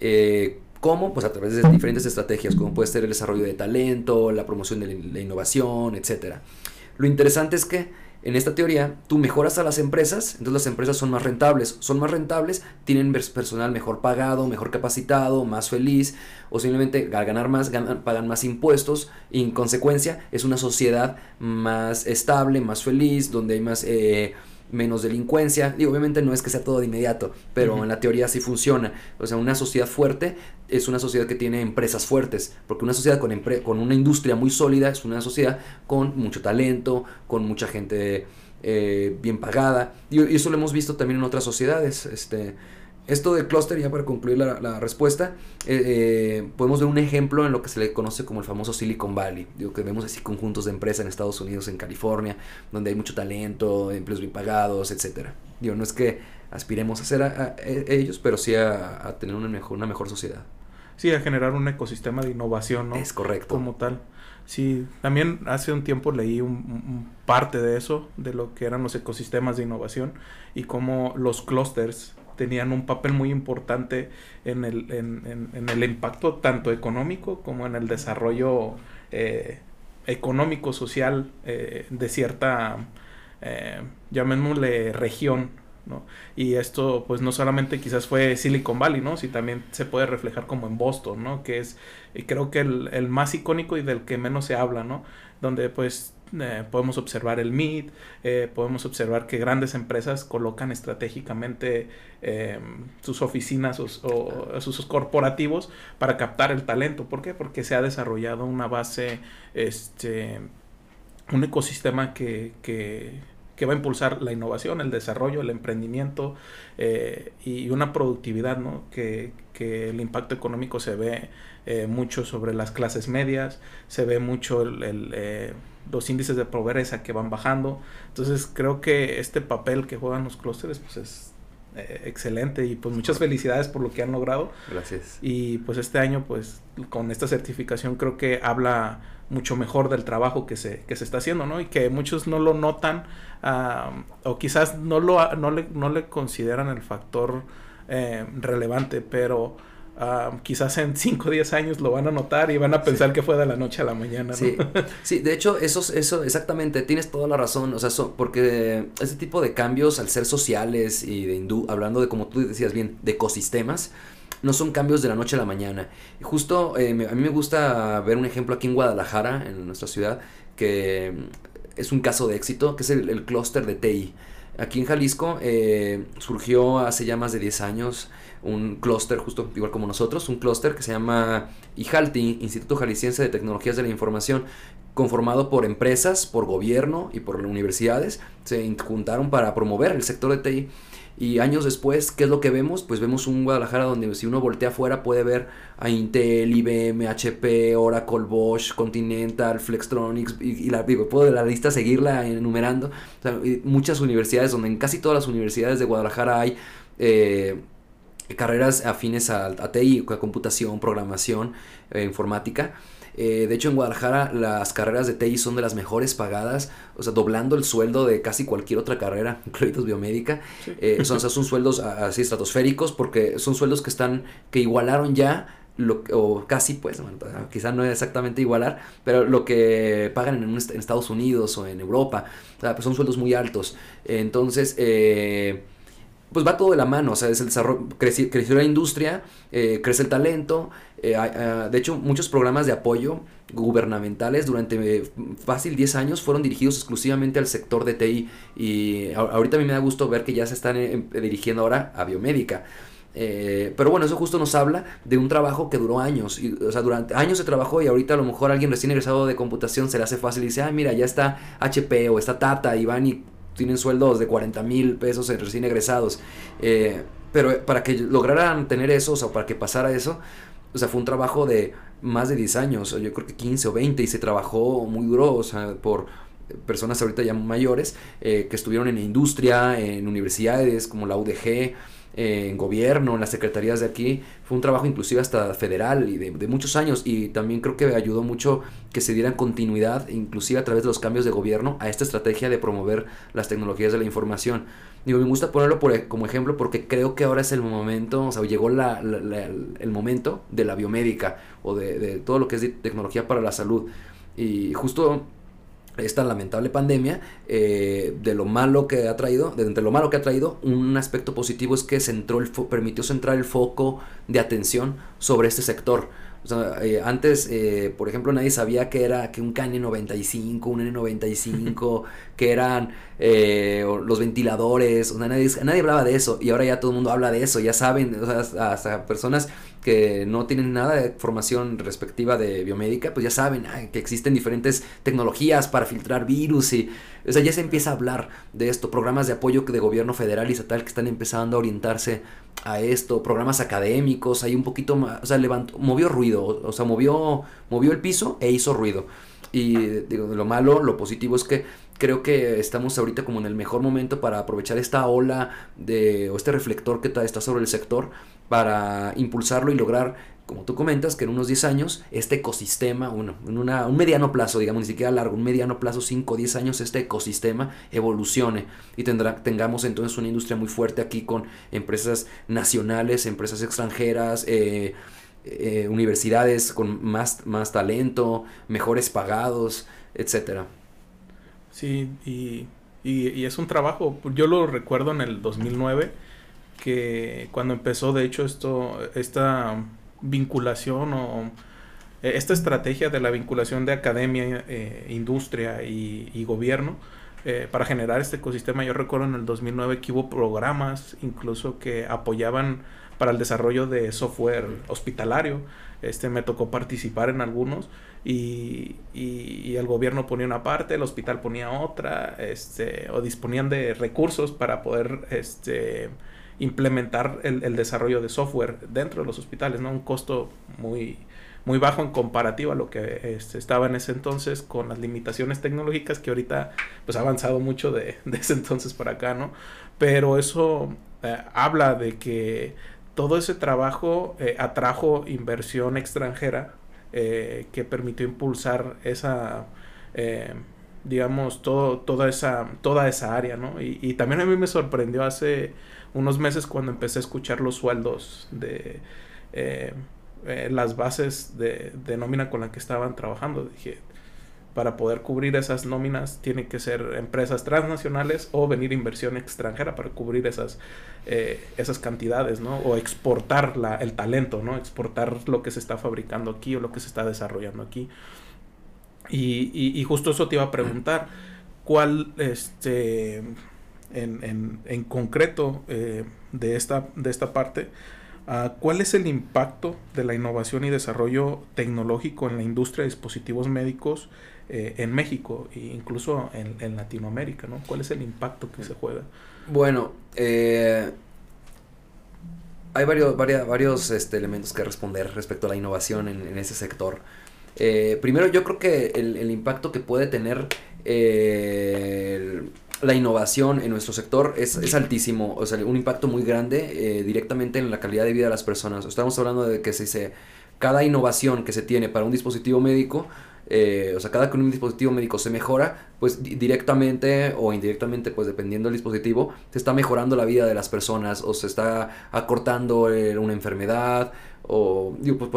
Eh, ¿Cómo? Pues a través de diferentes estrategias, como puede ser el desarrollo de talento, la promoción de la innovación, etc. Lo interesante es que en esta teoría, tú mejoras a las empresas, entonces las empresas son más rentables. Son más rentables, tienen personal mejor pagado, mejor capacitado, más feliz, o simplemente al ganar más, pagan más impuestos, y en consecuencia es una sociedad más estable, más feliz, donde hay más... Eh, menos delincuencia. Digo, obviamente no es que sea todo de inmediato, pero en la teoría sí funciona. O sea, una sociedad fuerte es una sociedad que tiene empresas fuertes, porque una sociedad con, con una industria muy sólida es una sociedad con mucho talento, con mucha gente eh, bien pagada. Y, y, eso lo hemos visto también en otras sociedades. Este, esto de clúster, ya para concluir la, respuesta, eh, eh, podemos ver un ejemplo en lo que se le conoce como el famoso Silicon Valley. Digo que vemos así conjuntos de empresas en Estados Unidos, en California, donde hay mucho talento, empleos bien pagados, etcétera. Digo, no es que aspiremos a ser a, ellos, pero sí a, tener una mejor, una mejor sociedad. Sí, a generar un ecosistema de innovación, ¿no? Es correcto. Como tal. Sí, también hace un tiempo leí un, parte de eso, de lo que eran los ecosistemas de innovación y cómo los clústeres tenían un papel muy importante en el, en, el impacto tanto económico como en el desarrollo eh, económico, social eh, de cierta, eh, llamémosle, región. ¿no? Y esto pues no solamente quizás fue Silicon Valley, ¿no? Si también se puede reflejar como en Boston, ¿no? Que es creo que el, el más icónico y del que menos se habla, ¿no? Donde pues eh, podemos observar el MIT, eh, podemos observar que grandes empresas colocan estratégicamente em, sus oficinas o, sus corporativos para captar el talento. ¿Por qué? Porque se ha desarrollado una base, este, un ecosistema que, que, que va a impulsar la innovación, el desarrollo, el emprendimiento eh, y una productividad, ¿no? Que, que el impacto económico se ve mucho sobre las clases medias, se ve mucho el, los índices de pobreza que van bajando. Entonces creo que este papel que juegan los clústeres pues es eh, excelente y pues muchas felicidades por lo que han logrado. Gracias. Y pues este año pues con esta certificación creo que habla mucho mejor del trabajo que se, que se está haciendo, ¿no? Y que muchos no lo notan o quizás no, lo, no, le, no le consideran el factor eh, relevante, pero quizás en 5 o 10 años lo van a notar y van a pensar que fue de la noche a la mañana. Sí, sí de hecho, eso, eso exactamente, tienes toda la razón, o sea, porque ese tipo de cambios al ser sociales y de hindú, hablando de como tú decías bien, de ecosistemas, no son cambios de la noche a la mañana. Justo eh, a mí me gusta ver un ejemplo aquí en Guadalajara, en nuestra ciudad, que es un caso de éxito, que es el, el clúster de TI. Aquí en Jalisco eh, surgió hace ya más de 10 años un clúster, justo igual como nosotros, un clúster que se llama IJALTI, Instituto Jalisciense de Tecnologías de la Información, conformado por empresas, por gobierno y por universidades. Se juntaron para promover el sector de TI. Y años después, ¿qué es lo que vemos? Pues vemos un Guadalajara donde si uno voltea afuera puede ver a Intel, IBM, HP, Oracle, Bosch, Continental, Flextronics, y, la, digo, puedo de la lista seguirla enumerando. muchas universidades, donde en casi todas las universidades de Guadalajara hay eh, carreras afines a, TI, a computación, programación, eh, informática. Eh, de hecho, en Guadalajara las carreras de TI son de las mejores pagadas, o sea, doblando el sueldo de casi cualquier otra carrera, incluidos biomédica. Eh, son, son sueldos así estratosféricos porque son sueldos que están, que igualaron ya lo, o casi pues, bueno, quizá no es exactamente igualar, pero lo que pagan en, Estados Unidos o en Europa, o sea, pues son sueldos muy altos. Entonces, eh, pues va todo de la mano, o sea, es el desarrollo, creció, la industria, eh, crece el talento, eh, ah, de hecho muchos programas de apoyo gubernamentales durante eh, fácil 10 años fueron dirigidos exclusivamente al sector de TI y ahorita a mí me da gusto ver que ya se están dirigiendo ahora a biomédica. pero bueno, eso justo nos habla de un trabajo que duró años. Y, o sea, durante años se trabajó y ahorita a lo mejor alguien recién egresado de computación se le hace fácil y dice, ah, mira, ya está HP o está Tata y van y tienen sueldos de 40 mil pesos recién egresados. Eh, pero para que lograran tener eso, o sea, para que pasara eso, o sea, fue un trabajo de más de 10 años, yo creo que 15 o 20, y se trabajó muy duro, o sea, por personas ahorita ya mayores que estuvieron en industria, en universidades como la UDG, en gobierno, en las secretarías de aquí. Fue un trabajo inclusive hasta federal y de, muchos años y también creo que ayudó mucho que se dieran continuidad, inclusive a través de los cambios de gobierno, a esta estrategia de promover las tecnologías de la información. Digo, me gusta ponerlo e, como ejemplo porque creo que ahora es el momento, o sea, llegó el momento de la biomédica o de todo lo que es tecnología para la salud. Y justo esta lamentable pandemia, eh, de lo malo que ha traído, de entre lo malo que ha traído, un aspecto positivo es que centró el permitió centrar el foco de atención sobre este sector. O sea, eh, antes, eh, por ejemplo, nadie sabía que era que un KN95, un N95, que eran los ventiladores, o sea, nadie, hablaba de eso y ahora ya todo el mundo habla de eso, ya saben, o sea, hasta personas que no tienen nada de formación respectiva de biomédica, pues ya saben que existen diferentes tecnologías para filtrar virus y, o sea, ya se empieza a hablar de esto, programas de apoyo de gobierno federal y estatal que están empezando a orientarse a esto, programas académicos, hay un poquito más, o sea, levantó, movió ruido, o sea, movió, movió el piso e hizo ruido. Y digo, lo malo, lo positivo es que creo que estamos ahorita como en el mejor momento para aprovechar esta ola de, o este reflector que está sobre el sector para impulsarlo y lograr, como tú comentas, que en unos 10 años este ecosistema, bueno, en una, un mediano plazo, digamos, ni siquiera largo, un mediano plazo, 5 o 10 años, este ecosistema evolucione y tendrá, tengamos entonces una industria muy fuerte aquí con empresas nacionales, empresas extranjeras, eh, eh, universidades con más, más talento, mejores pagados, etcétera. Sí, y, y, y, es un trabajo, yo lo recuerdo en el 2009 que cuando empezó de hecho esto, esta vinculación o eh, esta estrategia de la vinculación de academia, eh, industria y, gobierno eh, para generar este ecosistema, yo recuerdo en el 2009 que hubo programas incluso que apoyaban para el desarrollo de software hospitalario. Este me tocó participar en algunos y, y, el gobierno ponía una parte, el hospital ponía otra, este, o disponían de recursos para poder este, implementar el, desarrollo de software dentro de los hospitales, ¿no? Un costo muy, muy bajo en comparativa a lo que este, estaba en ese entonces con las limitaciones tecnológicas que ahorita pues ha avanzado mucho de, ese entonces para acá, ¿no? Pero eso eh, habla de que todo ese trabajo eh, atrajo inversión extranjera eh, que permitió impulsar esa digamos todo, toda esa toda esa área no y, también a mí me sorprendió hace unos meses cuando empecé a escuchar los sueldos de eh, eh, las bases de, nómina con la que estaban trabajando. Dije, para poder cubrir esas nóminas tiene que ser empresas transnacionales o venir inversión extranjera para cubrir esas, eh, esas cantidades, ¿no? O exportar la, el talento, ¿no? Exportar lo que se está fabricando aquí o lo que se está desarrollando aquí. Y, y, y justo eso te iba a preguntar, ¿cuál, este, en, en, concreto eh, de, esta, de esta parte, uh, ¿cuál es el impacto de la innovación y desarrollo tecnológico en la industria de dispositivos médicos eh, en México e incluso en, en, Latinoamérica? ¿no? ¿Cuál es el impacto que se juega? Bueno, eh, hay varios, varios, varios este, elementos que responder respecto a la innovación en, ese sector. primero, yo creo que el, el impacto que puede tener la innovación en nuestro sector es, es altísimo, o sea, un impacto muy grande eh, directamente en la calidad de vida de las personas. Estamos hablando de que se dice, cada innovación que se tiene para un dispositivo médico, eh, o sea, cada que un dispositivo médico se mejora, pues directamente o indirectamente, pues dependiendo del dispositivo, se está mejorando la vida de las personas o se está acortando eh, una enfermedad o, digo, pues,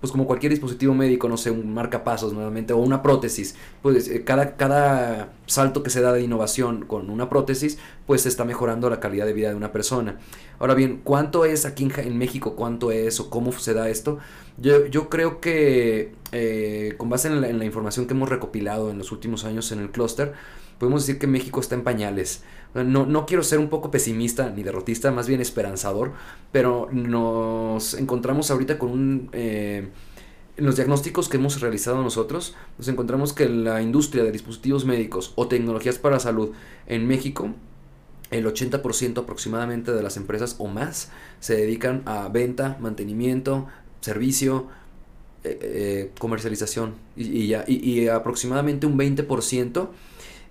pues como cualquier dispositivo médico, no sé, un marcapasos nuevamente o una prótesis, pues eh, cada, cada salto que se da de innovación con una prótesis, pues está mejorando la calidad de vida de una persona. Ahora bien, ¿cuánto es aquí en, México? ¿Cuánto es o cómo se da esto? Yo, yo creo que eh, con base en la, en la información que hemos recopilado en los últimos años en el clúster, podemos decir que México está en pañales. No, no, quiero ser un poco pesimista ni derrotista, más bien esperanzador, pero nos encontramos ahorita con un... Eh, en los diagnósticos que hemos realizado nosotros, nos encontramos que la industria de dispositivos médicos o tecnologías para salud en México, el 80% aproximadamente de las empresas o más se dedican a venta, mantenimiento, servicio, comercialización y, ya, y, aproximadamente un 20%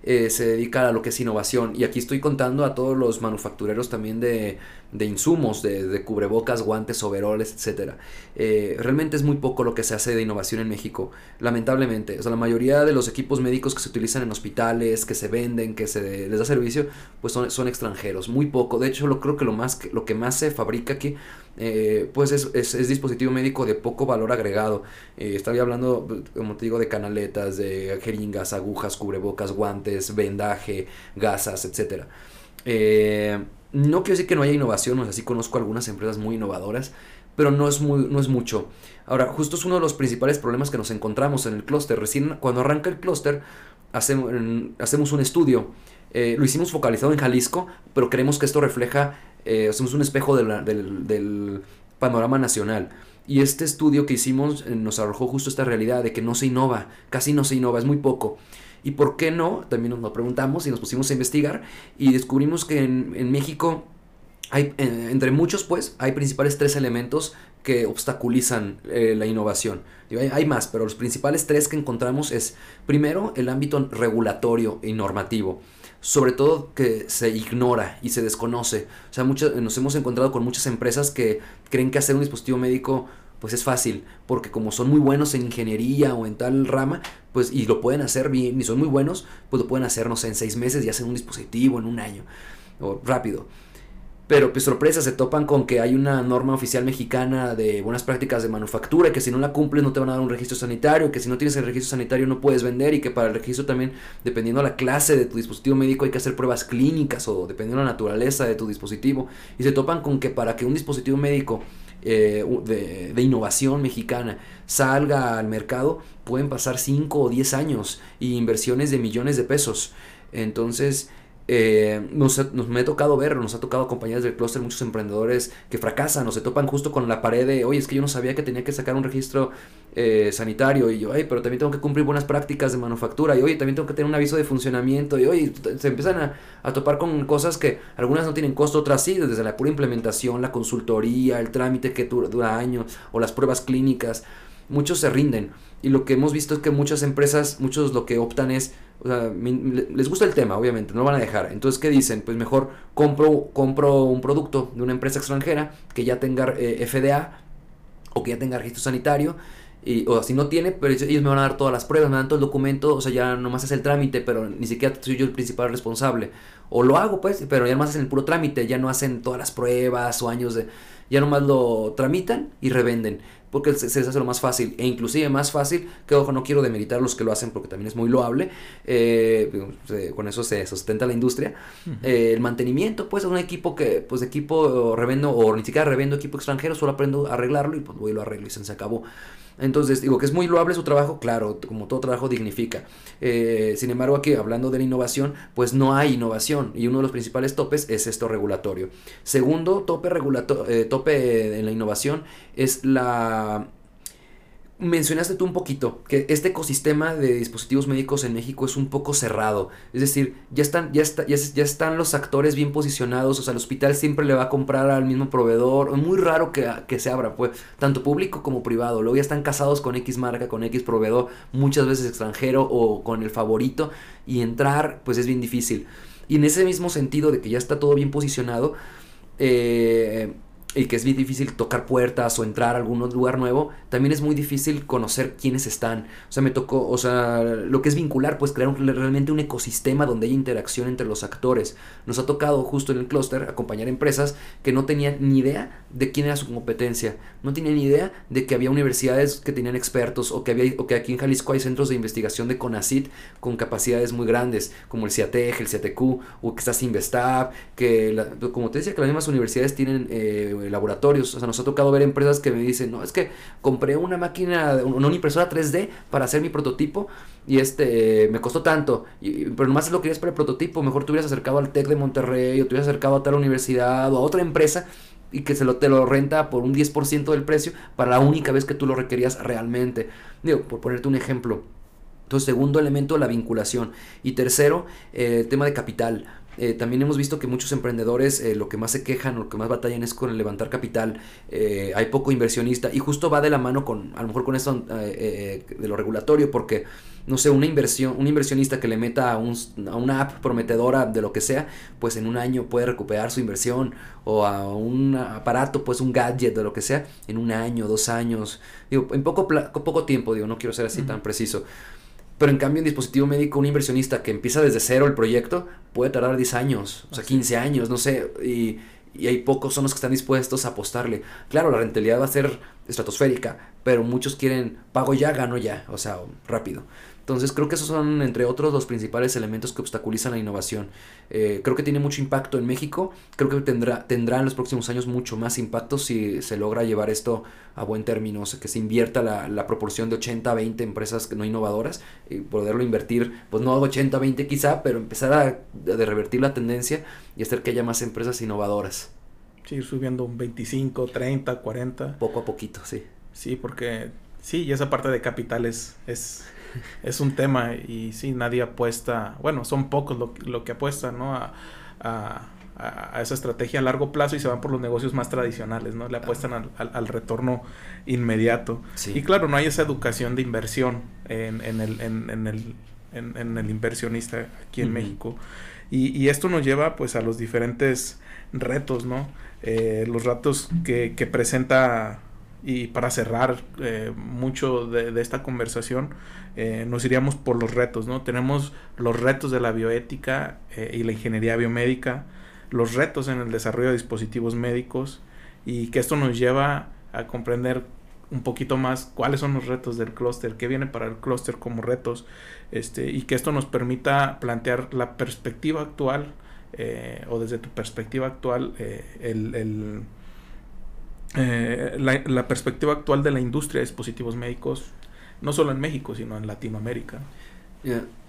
eh, se dedica a lo que es innovación. Y aquí estoy contando a todos los manufactureros también de, de insumos, de, cubrebocas, guantes, overoles, etc. Eh, realmente es muy poco lo que se hace de innovación en México, lamentablemente. O sea, la mayoría de los equipos médicos que se utilizan en hospitales, que se venden, que se les da servicio, pues son, son extranjeros. Muy poco. De hecho, lo creo que lo, más, lo que más se fabrica aquí eh, pues es, es, dispositivo médico de poco valor agregado. Eh, estaba hablando, como te digo, de canaletas, de jeringas, agujas, cubrebocas, guantes, vendaje, gasas, etc. Eh, no quiero decir que no haya innovación, o sea, sí conozco algunas empresas muy innovadoras, pero no es, muy, no es mucho. Ahora, justo es uno de los principales problemas que nos encontramos en el clúster. Recién cuando arranca el clúster, hacemos, hacemos un estudio. lo hicimos focalizado en Jalisco, pero creemos que esto refleja eh, hacemos un espejo del, panorama nacional. Y este estudio que hicimos eh, nos arrojó justo esta realidad de que no se innova, casi no se innova, es muy poco. ¿Y por qué no? También nos lo preguntamos y nos pusimos a investigar y descubrimos que en, México hay, eh, entre muchos pues, hay principales tres elementos que obstaculizan la innovación. Hay, hay, más, pero los principales tres que encontramos es, primero, el ámbito regulatorio y normativo sobre todo que se ignora y se desconoce. O sea, muchas, nos hemos encontrado con muchas empresas que creen que hacer un dispositivo médico pues es fácil, porque como son muy buenos en ingeniería o en tal rama, pues y lo pueden hacer bien y son muy buenos, pues lo pueden hacer, no sé, en seis meses y hacen un dispositivo en un año, o rápido. Pero pues sorpresa, se topan con que hay una norma oficial mexicana de buenas prácticas de manufactura, que si no la cumples no te van a dar un registro sanitario, que si no tienes el registro sanitario no puedes vender y que para el registro también, dependiendo de la clase de tu dispositivo médico, hay que hacer pruebas clínicas o dependiendo de la naturaleza de tu dispositivo. Y se topan con que para que un dispositivo médico eh, de, de, innovación mexicana salga al mercado, pueden pasar 5 o 10 años y inversiones de millones de pesos. Entonces, eh, nos, me ha tocado ver, nos ha tocado compañías del clúster, muchos emprendedores que fracasan o se topan justo con la pared de, oye, es que yo no sabía que tenía que sacar un registro eh, sanitario y yo, ay, pero también tengo que cumplir buenas prácticas de manufactura y oye, también tengo que tener un aviso de funcionamiento y oye, se empiezan a, a topar con cosas que algunas no tienen costo, otras sí, desde la pura implementación, la consultoría, el trámite que dura, dura años o las pruebas clínicas, muchos se rinden. Y lo que hemos visto es que muchas empresas, muchos lo que optan es o sea, les gusta el tema, obviamente, no lo van a dejar. Entonces, ¿qué dicen? Pues mejor compro, compro un producto de una empresa extranjera que ya tenga eh, FDA o que ya tenga registro sanitario. Y, o si no tiene, pero ellos me van a dar todas las pruebas, me dan todo el documento, o sea, ya nomás es el trámite, pero ni siquiera soy yo el principal responsable. O lo hago, pues, pero ya nomás hacen el puro trámite, ya no hacen todas las pruebas o años de... Ya nomás lo tramitan y revenden porque se, les hace lo más fácil e inclusive más fácil, que ojo, no quiero demeritar los que lo hacen porque también es muy loable, eh, con eso se sustenta la industria, eh, el mantenimiento, pues, es un equipo que, pues, equipo revendo, o ni siquiera revendo equipo extranjero, solo aprendo a arreglarlo y pues voy y lo arreglo y se acabó. Entonces, digo que es muy loable su trabajo, claro, como todo trabajo dignifica. Eh, sin embargo, aquí hablando de la innovación, pues no hay innovación y uno de los principales topes es esto regulatorio. Segundo tope, eh, tope en la innovación es la mencionaste tú un poquito que este ecosistema de dispositivos médicos en México es un poco cerrado. Es decir, ya están, ya, está, ya, están los actores bien posicionados. O sea, el hospital siempre le va a comprar al mismo proveedor. Es muy raro que, que se abra, pues, tanto público como privado. Luego ya están casados con X marca, con X proveedor, muchas veces extranjero o con el favorito. Y entrar, pues es bien difícil. Y en ese mismo sentido de que ya está todo bien posicionado, eh, y que es bien difícil tocar puertas o entrar a algún lugar nuevo, también es muy difícil conocer quiénes están. O sea, me tocó, o sea, lo que es vincular, pues crear realmente un ecosistema donde hay interacción entre los actores. Nos ha tocado justo en el clúster acompañar empresas que no tenían ni idea de quién era su competencia, no tenían ni idea de que había universidades que tenían expertos o que, había, o que aquí en Jalisco hay centros de investigación de CONACIT con capacidades muy grandes, como el CIATEG, el CIATEQ, o que está Sinvestab, que, como te decía, que las mismas universidades tienen... Eh, laboratorios. O sea, nos ha tocado ver empresas que me dicen, no, es que compré una máquina, una impresora 3D para hacer mi prototipo y este me costó tanto, y, pero nomás lo querías para el prototipo, mejor te hubieras acercado al TEC de Monterrey o te hubieras acercado a tal universidad o a otra empresa y que se lo, te lo renta por un 10% del precio para la única vez que tú lo requerías realmente. Digo, por ponerte un ejemplo. Entonces, segundo elemento, la vinculación. Y tercero, eh, el tema de capital eh, también hemos visto que muchos emprendedores eh, lo que más se quejan o lo que más batallan es con el levantar capital. Eh, hay poco inversionista y justo va de la mano con, a lo mejor con esto de lo regulatorio, porque, no sé, una inversión, un inversionista que le meta a, un, a una app prometedora de lo que sea, pues en un año puede recuperar su inversión o a un aparato, pues un gadget de lo que sea, en un año, dos años, digo, en poco, poco tiempo, digo, no quiero ser así tan preciso. Pero en cambio, en dispositivo médico, un inversionista que empieza desde cero el proyecto puede tardar 10 años, o sea, 15 años, no sé, y, y hay pocos son los que están dispuestos a apostarle. Claro, la rentabilidad va a ser estratosférica, pero muchos quieren pago ya, gano ya, o sea, rápido. Entonces creo que esos son, entre otros, los principales elementos que obstaculizan la innovación. Eh, creo que tiene mucho impacto en México, creo que tendrá, tendrá en los próximos años mucho más impacto si se logra llevar esto a buen término, o sea, que se invierta la, la proporción de 80 a 20 empresas no innovadoras y poderlo invertir, pues no 80 a 20 quizá, pero empezar a, a revertir la tendencia y hacer que haya más empresas innovadoras. Sí, ir subiendo un 25, 30, 40. Poco a poquito, sí. Sí, porque sí, y esa parte de capital es, es es un tema y sí, nadie apuesta, bueno, son pocos lo, lo que apuestan, ¿no? A, a, a, esa estrategia a largo plazo y se van por los negocios más tradicionales, ¿no? Le apuestan al, al, retorno inmediato. Y claro, no hay esa educación de inversión en, en, el, en, en el, en, el inversionista aquí en México. Y, y, esto nos lleva pues a los diferentes retos, ¿no? Eh, los retos que, que presenta y para cerrar eh, mucho de, esta conversación, eh, nos iríamos por los retos, ¿no? Tenemos los retos de la bioética eh, y la ingeniería biomédica, los retos en el desarrollo de dispositivos médicos y que esto nos lleva a comprender un poquito más cuáles son los retos del clúster, qué viene para el clúster como retos, este, y que esto nos permita plantear la perspectiva actual o desde tu perspectiva actual el eh, la, perspectiva actual de la industria de dispositivos médicos, no solo en México, sino en Latinoamérica.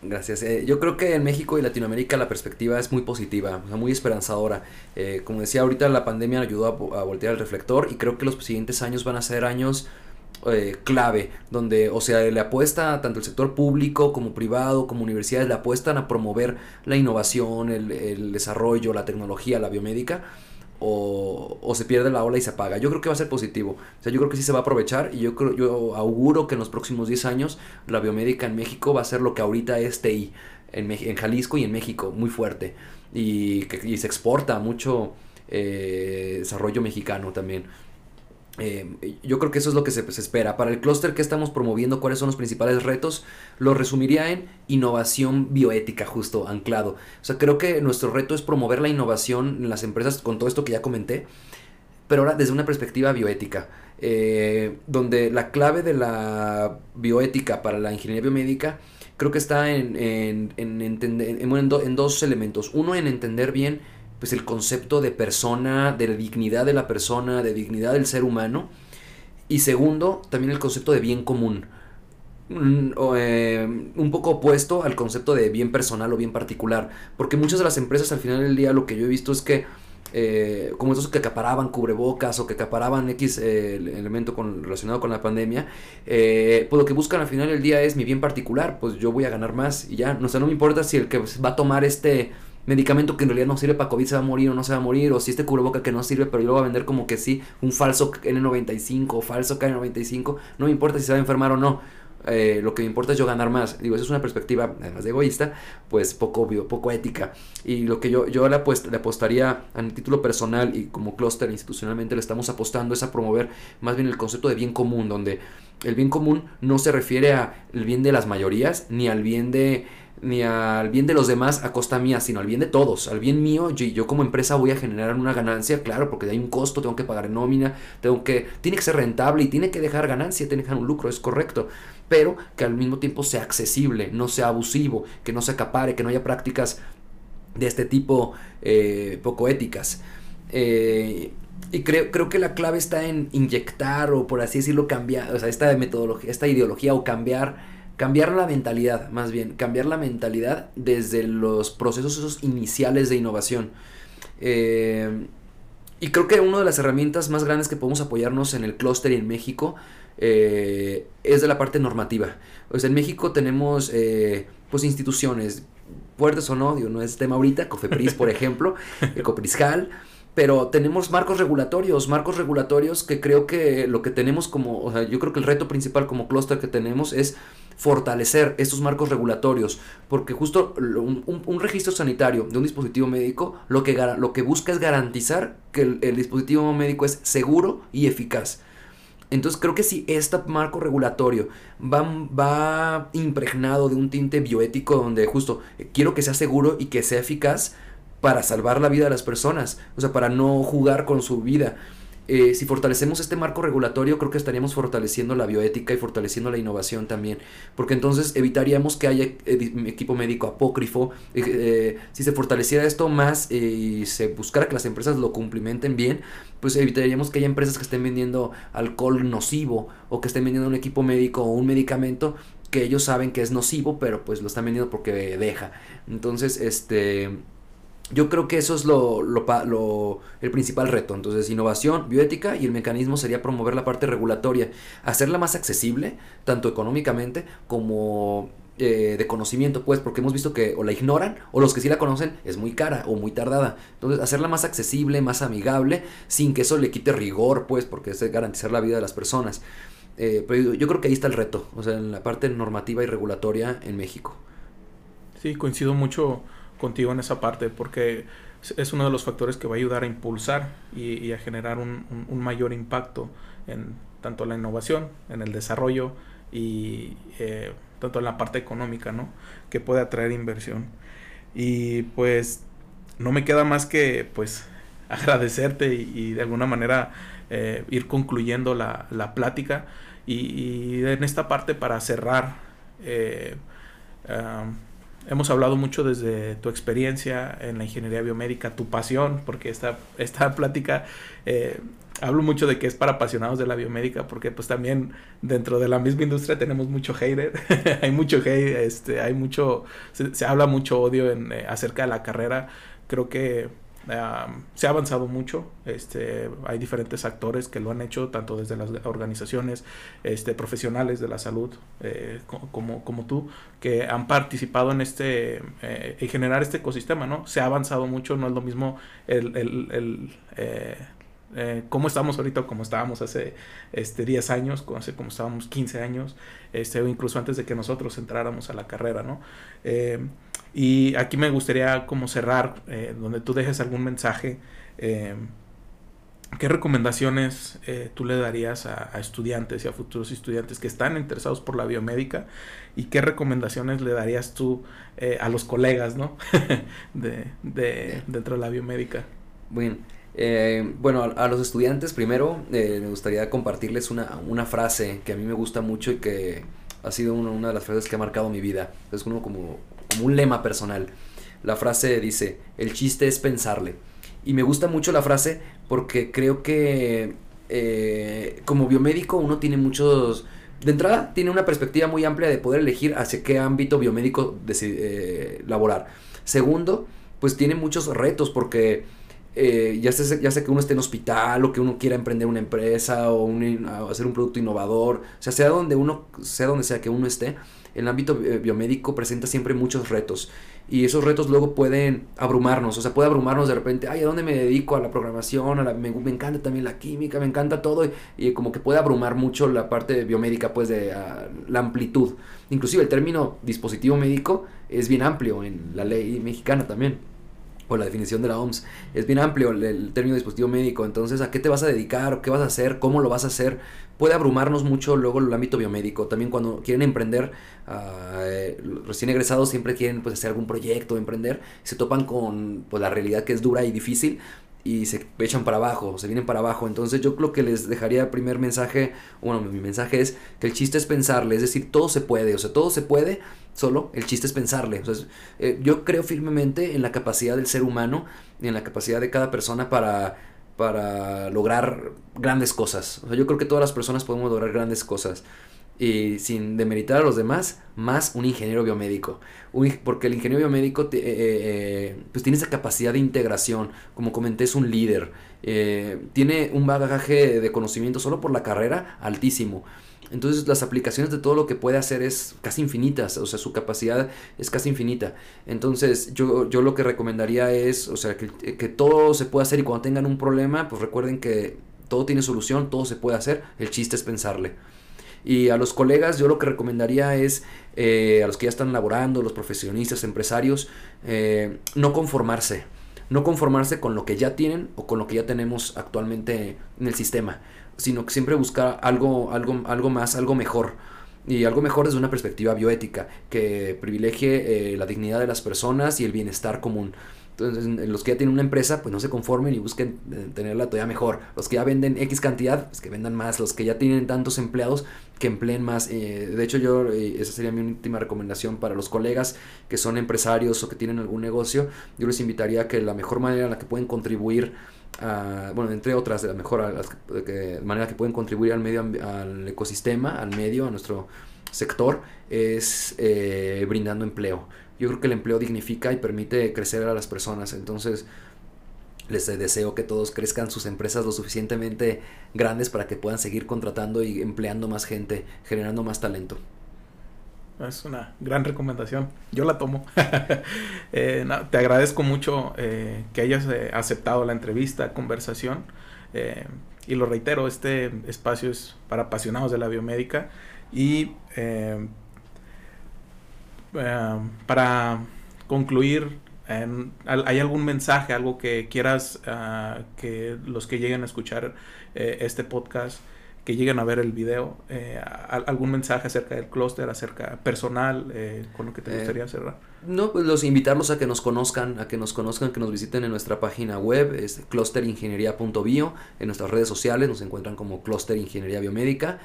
gracias. Eh, yo creo que en México y Latinoamérica la perspectiva es muy positiva, muy esperanzadora. Eh, como decía ahorita, la pandemia ayudó a, voltear el reflector y creo que los siguientes años van a ser años clave, donde, o sea, le apuesta tanto el sector público como privado, como universidades, le apuestan a promover la innovación, el desarrollo, la tecnología, la biomédica o, se pierde la ola y se apaga. Yo creo que va a ser positivo. O sea, yo creo que sí se va a aprovechar y yo creo, yo auguro que en los próximos 10 años la biomédica en México va a ser lo que ahorita es TI en, en Jalisco y en México, muy fuerte. Y, y se exporta mucho eh, desarrollo mexicano también. Eh, yo creo que eso es lo que se, espera. Para el clúster que estamos promoviendo, cuáles son los principales retos, lo resumiría en innovación bioética, justo anclado. O sea, creo que nuestro reto es promover la innovación en las empresas con todo esto que ya comenté, pero ahora desde una perspectiva bioética, eh, donde la clave de la bioética para la ingeniería biomédica creo que está en, en, en, en dos elementos. Uno, en entender bien pues el concepto de persona, de la dignidad de la persona, de dignidad del ser humano. Y segundo, también el concepto de bien común. Mm, eh, un poco opuesto al concepto de bien personal o bien particular. Porque muchas de las empresas al final del día lo que yo he visto es que eh, como esos que acaparaban cubrebocas o que acaparaban X eh, elemento relacionado con la pandemia, pues lo que buscan al final del día es mi bien particular, pues yo voy a ganar más y ya, no, sé, no me importa si el que va a tomar este medicamento que en realidad no sirve para COVID se va a morir o no se va a morir, o si este cubreboca que no sirve, pero yo lo voy a vender como que sí, un falso N95 o falso K95, no me importa si se va a enfermar o no. Eh, lo que me importa es yo ganar más. Digo, esa es una perspectiva, además de egoísta, pues poco obvio, poco ética. Y lo que yo, yo le, le apostaría a mi título personal y como clúster institucionalmente le estamos apostando es a promover más bien el concepto de bien común, donde el bien común no se refiere al bien de las mayorías, ni al bien de ni al bien de los demás a costa mía, sino al bien de todos, al bien mío, yo, yo como empresa voy a generar una ganancia, claro, porque hay un costo, tengo que pagar nómina, tengo que, tiene que ser rentable y tiene que dejar ganancia, tiene que dejar un lucro, es correcto, pero que al mismo tiempo sea accesible, no sea abusivo, que no se acapare, que no haya prácticas de este tipo eh, poco éticas. Eh, y creo, creo que la clave está en inyectar o por así decirlo cambiar, o sea, esta metodología, esta ideología o cambiar cambiar la mentalidad, más bien, cambiar la mentalidad desde los procesos esos iniciales de innovación. Eh, y creo que una de las herramientas más grandes que podemos apoyarnos en el clúster y en México eh, es de la parte normativa. Pues en México tenemos eh, pues instituciones, fuertes o no, digo, no es tema ahorita, Cofepris, por ejemplo, el Copriscal, pero tenemos marcos regulatorios, marcos regulatorios que creo que lo que tenemos como, o sea, yo creo que el reto principal como clúster que tenemos es fortalecer estos marcos regulatorios, porque justo un, registro sanitario de un dispositivo médico lo que, lo que busca es garantizar que el, dispositivo médico es seguro y eficaz. Entonces creo que si este marco regulatorio va, va impregnado de un tinte bioético donde justo quiero que sea seguro y que sea eficaz para salvar la vida de las personas, o sea, para no jugar con su vida. Eh, si fortalecemos este marco regulatorio, creo que estaríamos fortaleciendo la bioética y fortaleciendo la innovación también, porque entonces evitaríamos que haya equipo médico apócrifo, eh, eh, si se fortaleciera esto más y se buscara que las empresas lo cumplimenten bien, pues evitaríamos que haya empresas que estén vendiendo alcohol nocivo o que estén vendiendo un equipo médico o un medicamento que ellos saben que es nocivo, pero pues lo están vendiendo porque deja. Entonces, este yo creo que eso es lo, lo, el principal reto. Entonces, innovación, bioética y el mecanismo sería promover la parte regulatoria, hacerla más accesible, tanto económicamente como eh, de conocimiento, pues, porque hemos visto que o la ignoran o los que sí la conocen es muy cara o muy tardada. Entonces, hacerla más accesible, más amigable, sin que eso le quite rigor, pues, porque es garantizar la vida de las personas. Eh, pero yo creo que ahí está el reto, o sea, en la parte normativa y regulatoria en México. Sí, coincido mucho contigo en esa parte porque es uno de los factores que va a ayudar a impulsar y, a generar un, mayor impacto en tanto la innovación, en el desarrollo y eh, tanto en la parte económica, ¿no? Que puede atraer inversión. Y pues no me queda más que pues agradecerte y, de alguna manera eh, ir concluyendo la, la plática y, en esta parte para cerrar eh, hemos hablado mucho desde tu experiencia en la ingeniería biomédica, tu pasión, porque esta, esta plática eh, hablo mucho de que es para apasionados de la biomédica, porque pues también dentro de la misma industria tenemos mucho hater, hay mucho hate, este, hay mucho, se, habla mucho odio en, eh, acerca de la carrera, creo que se ha avanzado mucho, este, hay diferentes actores que lo han hecho, tanto desde las organizaciones este, profesionales de la salud eh, como, como tú, que han participado en este eh, en generar este ecosistema, ¿no? Se ha avanzado mucho, no es lo mismo el, el, el eh, eh, cómo estamos ahorita como estábamos hace este, 10 años, hace, como estábamos 15 años, este, o incluso antes de que nosotros entráramos a la carrera, ¿no? Eh, y aquí me gustaría como cerrar, eh, donde tú dejes algún mensaje. Eh, ¿Qué recomendaciones eh, tú le darías a, estudiantes y a futuros estudiantes que están interesados por la biomédica? ¿Y qué recomendaciones le darías tú a los colegas ¿no? de, de, dentro de la biomédica? Bueno, bueno a, los estudiantes primero me gustaría compartirles una, una, frase que a mí me gusta mucho y que ha sido una, de las frases que ha marcado mi vida. Es como como un lema personal. La frase dice, el chiste es pensarle. Y me gusta mucho la frase porque creo que eh, como biomédico uno tiene muchos... De entrada, tiene una perspectiva muy amplia de poder elegir hacia qué ámbito biomédico eh, laborar. Segundo, pues tiene muchos retos porque eh, ya, sé, ya sé que uno esté en hospital o que uno quiera emprender una empresa o hacer un producto innovador, o sea, sea donde uno, sea donde sea que uno esté, el ámbito eh, biomédico presenta siempre muchos retos y esos retos luego pueden abrumarnos, o sea, puede abrumarnos de repente, ay, ¿a dónde me dedico? A la programación, a la, me, encanta también la química, me encanta todo y, como que puede abrumar mucho la parte biomédica, pues de la amplitud. Inclusive el término dispositivo médico es bien amplio en la ley mexicana también o la definición de la OMS. Es bien amplio el, término dispositivo médico, entonces a qué te vas a dedicar, qué vas a hacer, cómo lo vas a hacer, puede abrumarnos mucho luego el ámbito biomédico. También cuando quieren emprender, eh, recién egresados siempre quieren pues, hacer algún proyecto, emprender, se topan con pues, la realidad que es dura y difícil y se echan para abajo, se vienen para abajo. Entonces yo creo que les dejaría el primer mensaje, bueno, mi mensaje es que el chiste es pensarle, es decir, todo se puede, o sea, todo se puede, solo el chiste es pensarle. O eh, yo creo firmemente en la capacidad del ser humano y en la capacidad de cada persona para, para lograr grandes cosas. O sea, yo creo que todas las personas podemos lograr grandes cosas. y sin demeritar a los demás, más un ingeniero biomédico. porque el ingeniero biomédico eh, eh, eh, pues tiene esa capacidad de integración, como comenté, es un líder, tiene un bagaje de conocimiento solo por la carrera altísimo. Entonces las aplicaciones de todo lo que puede hacer es casi infinitas, o sea, su capacidad es casi infinita. Entonces yo, yo lo que recomendaría es, o sea, que, todo se puede hacer y cuando tengan un problema, pues recuerden que todo tiene solución, todo se puede hacer, el chiste es pensarle. Y a los colegas yo lo que recomendaría es, eh, a los que ya están laborando, los profesionistas, empresarios, eh, no conformarse. No conformarse con lo que ya tienen o con lo que ya tenemos actualmente en el sistema, sino que siempre buscar algo, algo, algo más, algo mejor. Y algo mejor desde una perspectiva bioética, que privilegie eh, la dignidad de las personas y el bienestar común. Entonces, los que ya tienen una empresa, pues no se conformen y busquen eh, tenerla todavía mejor. Los que ya venden X cantidad, pues que vendan más. Los que ya tienen tantos empleados, que empleen más. Eh, de hecho, yo, esa sería mi última recomendación para los colegas que son empresarios o que tienen algún negocio. Yo les invitaría que la mejor manera en la que pueden contribuir bueno, entre otras, de la mejor manera que pueden contribuir al medio, al ecosistema, al medio, a nuestro sector, es brindando empleo yo creo que el empleo dignifica y permite crecer a las personas. Entonces, les deseo que todos crezcan sus empresas lo suficientemente grandes para que puedan seguir contratando y empleando más gente, generando más talento. Es una gran recomendación. Yo la tomo. Eh, te agradezco mucho eh, que hayas eh, aceptado la entrevista, conversación. y lo reitero, este espacio es para apasionados de la biomédica. Y para concluir, ¿hay algún mensaje, algo que quieras uh, que los que lleguen a escuchar este podcast, que lleguen a ver el video, eh, algún mensaje acerca del clúster, acerca personal, con lo que te gustaría cerrar? No, pues los invitarlos a que nos conozcan, a que nos conozcan, que nos visiten en nuestra página web, es clusteringeniería.bio, en nuestras redes sociales nos encuentran como Cluster Ingeniería Biomédica.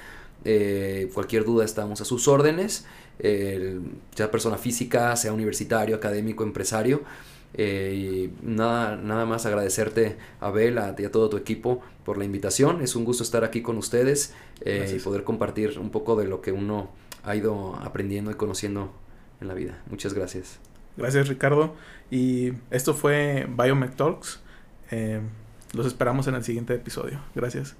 Eh, cualquier duda estamos a sus órdenes, sea persona física, sea universitario, académico, empresario. Eh, y nada, nada más agradecerte, Abel, a y a todo tu equipo por la invitación. Es un gusto estar aquí con ustedes eh, y poder compartir un poco de lo que uno ha ido aprendiendo y conociendo en la vida. Muchas gracias. Gracias, Ricardo. Y esto fue Biomech Talks. los esperamos en el siguiente episodio. Gracias.